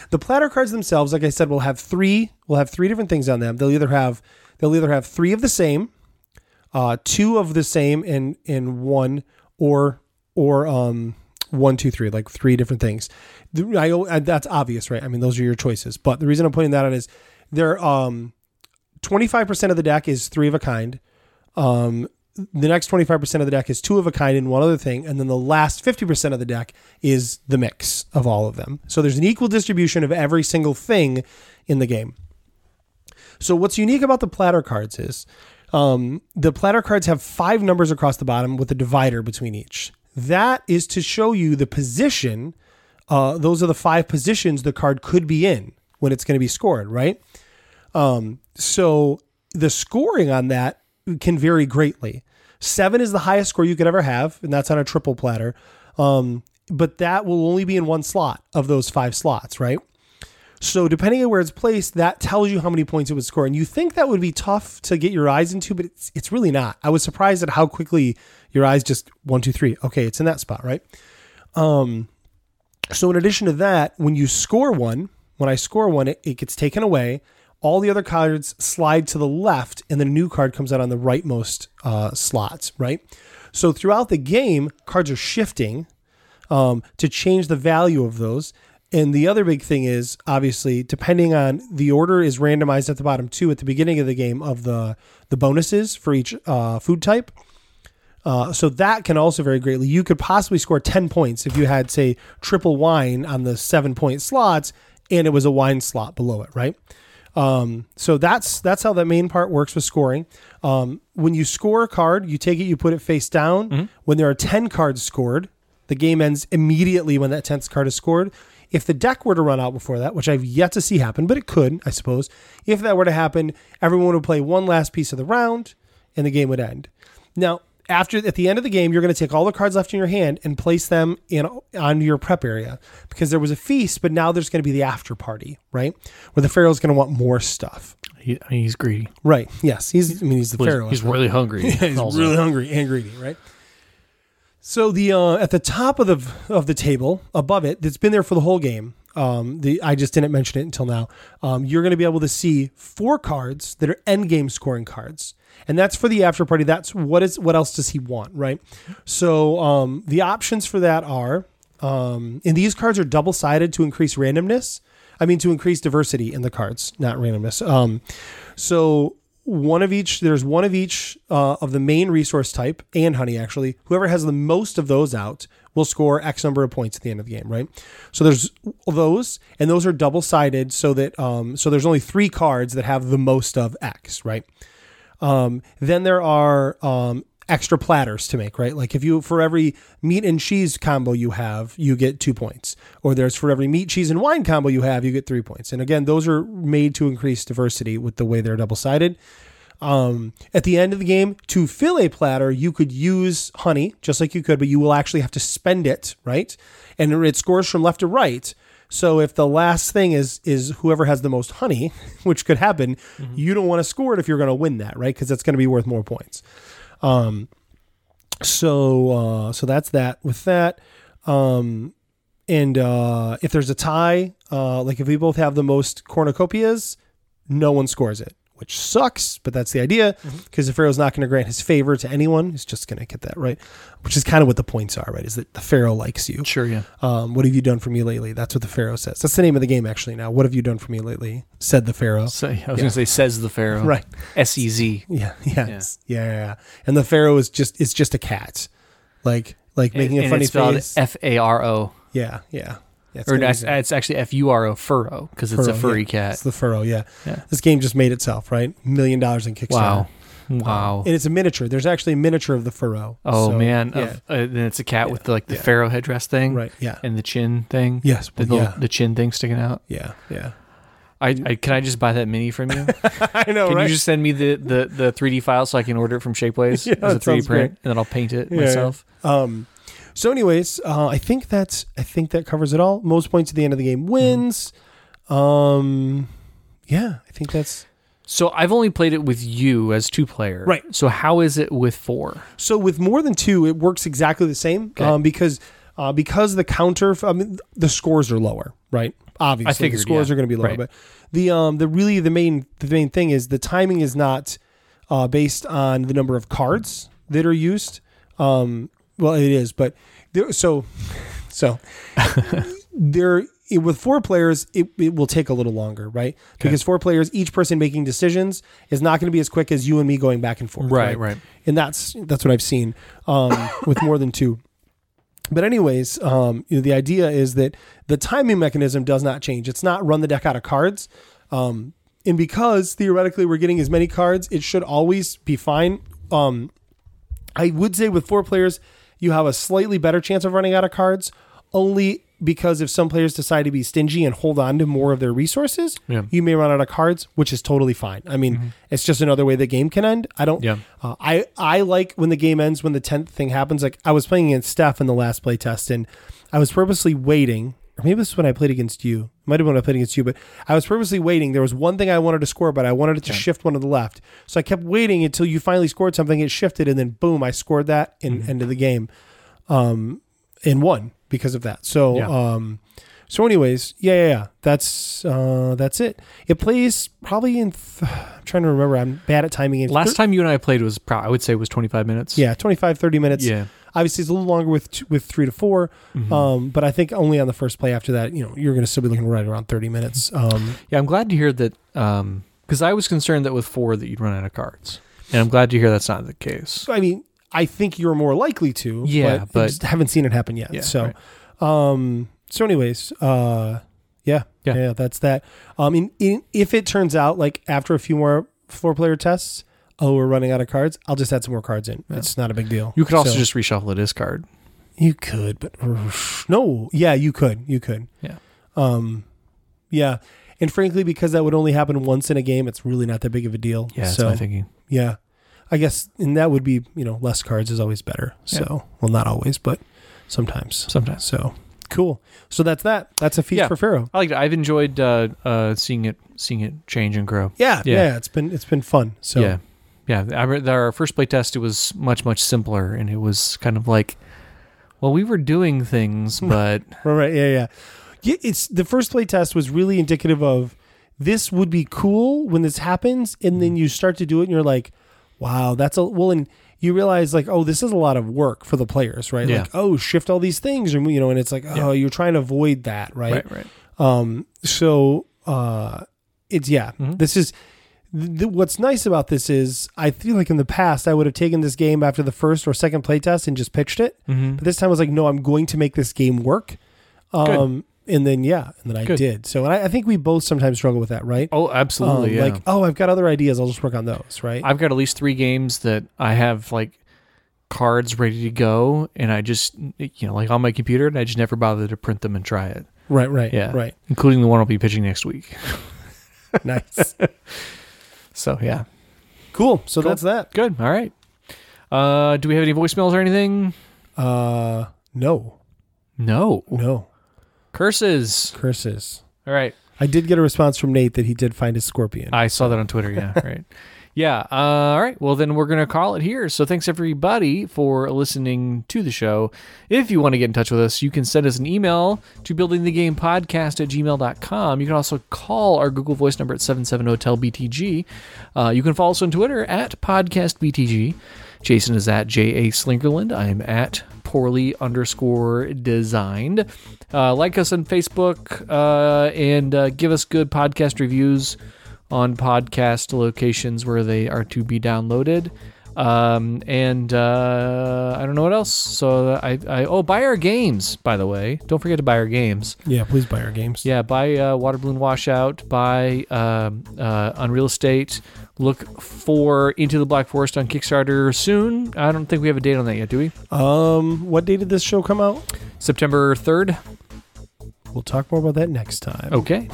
The platter cards themselves, like I said, will have three. Will have three different things on them. They'll either have they'll either have three of the same, uh, two of the same, and and one or or um one two three like three different things. I, I- that's obvious, right? I mean, those are your choices. But the reason I'm putting that on is they're um 25% of the deck is three of a kind. Um, the next 25% of the deck is two of a kind and one other thing. And then the last 50% of the deck is the mix of all of them. So there's an equal distribution of every single thing in the game. So what's unique about the platter cards is um, the platter cards have five numbers across the bottom with a divider between each. That is to show you the position. Uh, those are the five positions the card could be in when it's going to be scored, right? Um, so the scoring on that can vary greatly. Seven is the highest score you could ever have, and that's on a triple platter. Um, but that will only be in one slot of those five slots, right? So depending on where it's placed, that tells you how many points it would score. And you think that would be tough to get your eyes into, but it's it's really not. I was surprised at how quickly your eyes just one, two, three. Okay, it's in that spot, right? Um, so in addition to that, when you score one, when I score one, it, it gets taken away. All the other cards slide to the left, and then a new card comes out on the rightmost uh, slots, right? So throughout the game, cards are shifting um, to change the value of those. And the other big thing is obviously depending on the order is randomized at the bottom too at the beginning of the game of the the bonuses for each uh, food type. Uh, so that can also vary greatly. You could possibly score 10 points if you had, say, triple wine on the seven point slots and it was a wine slot below it, right? Um, so that's that's how that main part works with scoring. Um, when you score a card, you take it, you put it face down. When there are 10 cards scored, the game ends immediately when that 10th card is scored. If the deck were to run out before that, which I've yet to see happen, but it could, I suppose, if that were to happen, everyone would play one last piece of the round and the game would end. Now, after at the end of the game, you're going to take all the cards left in your hand and place them in on your prep area because there was a feast, but now there's going to be the after party, right? Where the pharaoh's going to want more stuff. He, I mean, he's greedy. Right. Yes. He's. I mean, he's the pharaoh. He's really hungry. *laughs* yeah, he's also. really hungry and greedy, right? So the uh, at the top of the of the table above it, that's been there for the whole game. Um, the I just didn't mention it until now. Um, you're going to be able to see four cards that are end game scoring cards, and that's for the after party. That's what is what else does he want, right? So um, the options for that are, um, and these cards are double sided to increase randomness. I mean, to increase diversity in the cards, not randomness. Um, so one of each. There's one of each uh, of the main resource type and honey. Actually, whoever has the most of those out will score X number of points at the end of the game. Right. So there's those, and those are double sided, so that um, so there's only three cards that have the most of X. Right. Um, then there are um, extra platters to make, right? Like if you for every meat and cheese combo you have, you get two points. Or there's for every meat, cheese, and wine combo you have, you get three points. And again, those are made to increase diversity with the way they're double sided. Um, at the end of the game, to fill a platter, you could use honey, just like you could, but you will actually have to spend it, right? And it scores from left to right. So if the last thing is is whoever has the most honey, *laughs* which could happen, you don't want to score it if you're going to win that, right? Because that's going to be worth more points. Um, so uh, so that's that. With that, um, and uh, if there's a tie, uh, like if we both have the most cornucopias, no one scores it, which sucks. But that's the idea because the pharaoh's not going to grant his favor to anyone. He's just going to get that right, which is kind of what the points are, right? Is that the pharaoh likes you. Sure, yeah. Um, what have you done for me lately? That's what the pharaoh says. That's the name of the game actually. Now, what have you done for me lately? Said the pharaoh. So, I was going to say, says the Pharaoh. Right. S E Z. Yeah, *laughs* yeah, yeah, yeah, yeah. And the pharaoh is just it's just a cat, like like making a funny face. F A R O. yeah, yeah. Yeah it's Or it's, it's actually F U R O, furrow, because it's a furry yeah. cat. It's the furrow. Yeah. Yeah. This game just made itself right. Million dollars in Kickstarter. Wow. Wow. And it's a miniature. There's actually a miniature of the furrow. Oh So, man, Yeah. of, uh, then it's a cat with the, like the yeah. pharaoh headdress thing, right. Yeah. And the chin thing. Yes. the, little- the chin thing sticking out. yeah. Yeah. I, I can I just buy that mini from you? *laughs* I know, Can right? you just send me the, the, the 3D file so I can order it from Shapeways *laughs* Yeah, as a 3D print, great. and then I'll paint it Yeah, myself? Um, so, anyways, uh, I think that's I think that covers it all. Most points at the end of the game wins. Um, yeah, I think that's So I've only played it with you as two player, Right. So how is it with four? so with more than two, it works exactly the same. Okay. Um, because uh, because the counter, I mean, the scores are lower, right? Obviously, figured, the scores yeah. are going to be lower, Right. but the um the really the main the main thing is the timing is not uh, based on the number of cards that are used. Um, well, it is, but there, so so *laughs* there it- with four players it, it will take a little longer right? Because four players each person making decisions is not going to be as quick as you and me going back and forth Right, right. and that's that's what i've seen um, *laughs* with more than two. But anyways um, you know, the idea is that the timing mechanism does not change. It's not run the deck out of cards um, and because theoretically we're getting as many cards it should always be fine. Um, I would say with four players, you have a slightly better chance of running out of cards, only because if some players decide to be stingy and hold on to more of their resources, Yeah. you may run out of cards, which is totally fine. I mean, it's just another way the game can end. I don't. Yeah. Uh, I I like when the game ends when the tenth thing happens. Like I was playing against Steph in the last play test, and I was purposely waiting. Or maybe this is when I played against you. Might have been when I played against you, but I was purposely waiting. There was one thing I wanted to score, but I wanted it to shift one to the left. So I kept waiting until you finally scored something. It shifted, and then boom, I scored that and end of the game, um, and won because of that. So, Yeah. um, so anyways, yeah, yeah, yeah. That's uh, that's it. It plays probably in. Th- I'm trying to remember. I'm bad at timing. It's Last time you and I played was pro- I would say was 25 minutes. yeah, 25, 30 minutes. Yeah. Obviously, it's a little longer with t- with three to 4 Mhm. Um, but I think only on the first play after that, you know, you're going to still be looking right around 30 minutes. Um, Yeah, I'm glad to hear that because I was concerned that with four that you'd run out of cards, and I'm glad to hear that's not the case. I mean, I think you're more likely to. Yeah, but, I but- just haven't seen it happen yet. Yeah, so, right. um, so anyways, uh, yeah, Yeah. yeah, that's that. Um, in, in if it turns out like after a few more four player tests, oh, we're running out of cards, I'll just add some more cards in. It's not a big deal. You could also So- just reshuffle a discard. you could, but *sighs* no, yeah, you could, you could. Yeah. Um, yeah, and frankly, because that would only happen once in a game, it's really not that big of a deal. Yeah, that's so my thinking. yeah, I guess, and that would be you know less cards is always better. So well, not always, but sometimes. Sometimes. So cool. So that's that. That's a feast Yeah. for Pharaoh. I like it. I've enjoyed uh, uh, seeing it seeing it change and grow. Yeah, Yeah. yeah, It's been it's been fun. So Yeah, yeah. I re- our first play test it was much much simpler, and it was kind of like, well, we were doing things, *laughs* but Right, right, yeah, yeah. Yeah, it's the first play test was really indicative of this would be cool when this happens, and Mm-hmm. then you start to do it, and you're like, wow, that's a well, and you realize like, oh, this is a lot of work for the players, right? Yeah. Like, oh, shift all these things, or you know, and it's like, oh, you're trying to avoid that, right? right, right. Um, so uh, it's yeah, Mhm. this is. Th- what's nice about this is I feel like in the past I would have taken this game after the first or second playtest and just pitched it. Mm-hmm. But this time I was like, no, I'm going to make this game work. Um, and then yeah, and then I Good. did. So and I, I think we both sometimes struggle with that, right? Oh, absolutely. Um, yeah. Like, oh, I've got other ideas. I'll just work on those, right? I've got at least three games that I have like cards ready to go, and I just you know like on my computer, and I just never bother to print them and try it, right, right, Yeah. right. including the one I'll be pitching next week. *laughs* Nice, *laughs* So yeah, cool. So Cool. that's that. good. All right. Uh, do we have any voicemails or anything? Uh, no, No. no Curses. curses. All right. I did get a response from Nate that he did find his scorpion. I saw that on Twitter. Yeah, *laughs* right. Yeah. Uh, all right. Well, then we're going to call it here. So thanks everybody for listening to the show. If you want to get in touch with us, you can send us an email to buildingthegamepodcast at gmail.com. You can also call our Google Voice number at 770-TEL-BTG. Uh, you can follow us on Twitter at podcastbtg. Jason is at J.A. Slingerland. I am at poorly underscore designed. Uh, like us on Facebook uh, and uh, give us good podcast reviews on podcast locations where they are to be downloaded. Um, and uh, I don't know what else. So I, I oh buy our games by the way. Don't forget to buy our games. yeah, please buy our games. Yeah, buy uh, Water Balloon Washout. Buy um, uh, Unreal Estate. Look for Into the Black Forest on Kickstarter soon. I don't think we have a date on that yet, do we? Um, what date did this show come out? September third. We'll talk more about that next time. Okay.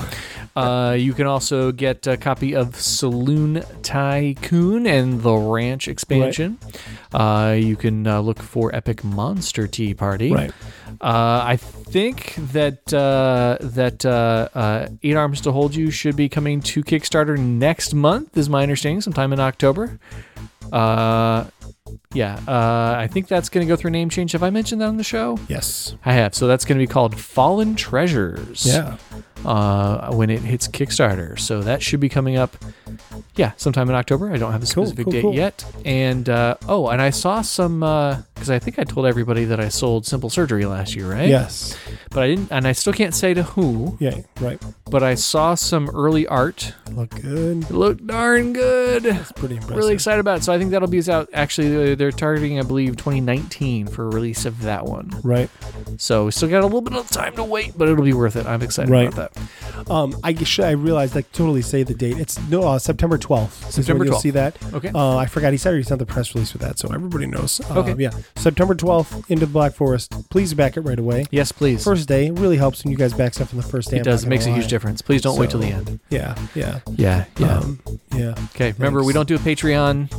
Uh, you can also get a copy of Saloon Tycoon and the Ranch expansion. Uh, you can uh, look for Epic Monster Tea Party. Right. Uh, I think that uh, that uh, uh, Eight Arms to Hold You should be coming to Kickstarter next month, is my understanding, sometime in October. Uh, yeah, uh, I think that's going to go through name change. Have I mentioned that on the show? Yes. I have. So that's going to be called Fallen Treasures Yeah. uh, when it hits Kickstarter. So that should be coming up, yeah, sometime in October. I don't have a Cool, specific cool, date cool. yet. And uh, oh, and I saw some because I think I told everybody that I sold Simple Surgery last year, right? Yes. But I didn't, and I still can't say to who. Yeah. Right. But I saw some early art. Look good. It looked darn good. It's pretty impressive. Really excited about it. So I think that'll be out. Actually, they're- targeting, I believe, 2019 for release of that one. Right. So we still got a little bit of time to wait, but it'll be worth it. I'm excited Right. about that. Um, I guess I realized I totally say the date. It's no uh, September twelfth. September 12th. You'll see that. Okay. Uh, I forgot he said he sent the press release with that, so everybody knows. Uh, Okay. Yeah. September twelfth into the Black Forest. Please back it right away. Yes, please. First day it really helps when you guys back stuff in the first day. it I'm does. It makes a gonna huge difference. Please don't wait till the end. Yeah. Yeah. Yeah. Yeah. Um, yeah. okay. Remember, we don't do a Patreon.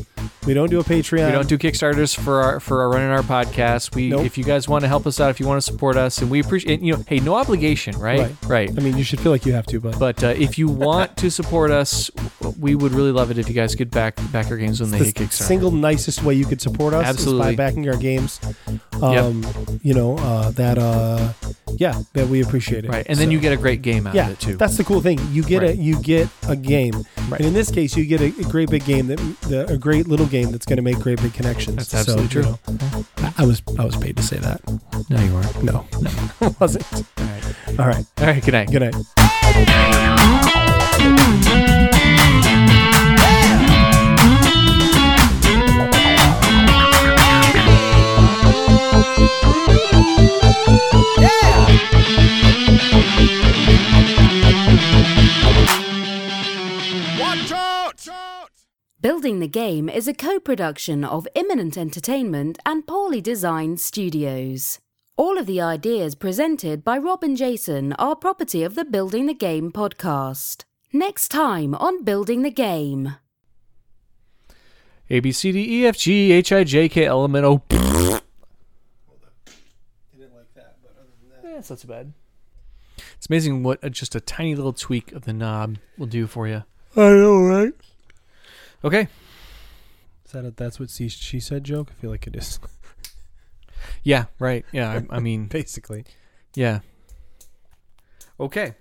We don't do a Patreon. We don't do Kickstarters for our for our running our podcast. We, Nope. if you guys want to help us out, if you want to support us, and we appreciate, you know, hey, no obligation, right? Right. Right. I mean, you should feel like you have to, but But uh, if you want to support us, we would really love it if you guys could back back our games when they the hit Kickstarter. single nicest way you could support us Absolutely. is by backing our games. Um, You know uh, that. Uh, yeah, that we appreciate it. right, and then So- you get a great game out yeah, of it too. that's the cool thing. You get Right. a you get a game, Right. and in this case, you get a, a great big game that the, a great little game that's going to make great big connections. That's So, absolutely you true. know, I- I was I was paid to say that. no, you weren't. No, *laughs* no, wasn't. All right. All right. All right. Good night. Good night. Building the Game is a co production of Imminent Entertainment and Poorly Designed Studios. All of the ideas presented by Rob and Jason are property of the Building the Game podcast. Next time on Building the Game. A B C D E F G H I J K L M N O. Yeah, it's not too bad. It's amazing what a, just a tiny little tweak of the knob will do for you. I know, right? Okay. Is that a that's what she, she said joke? I feel like it is. Yeah. Right. Yeah. I, I mean. *laughs* Basically. Yeah. Okay.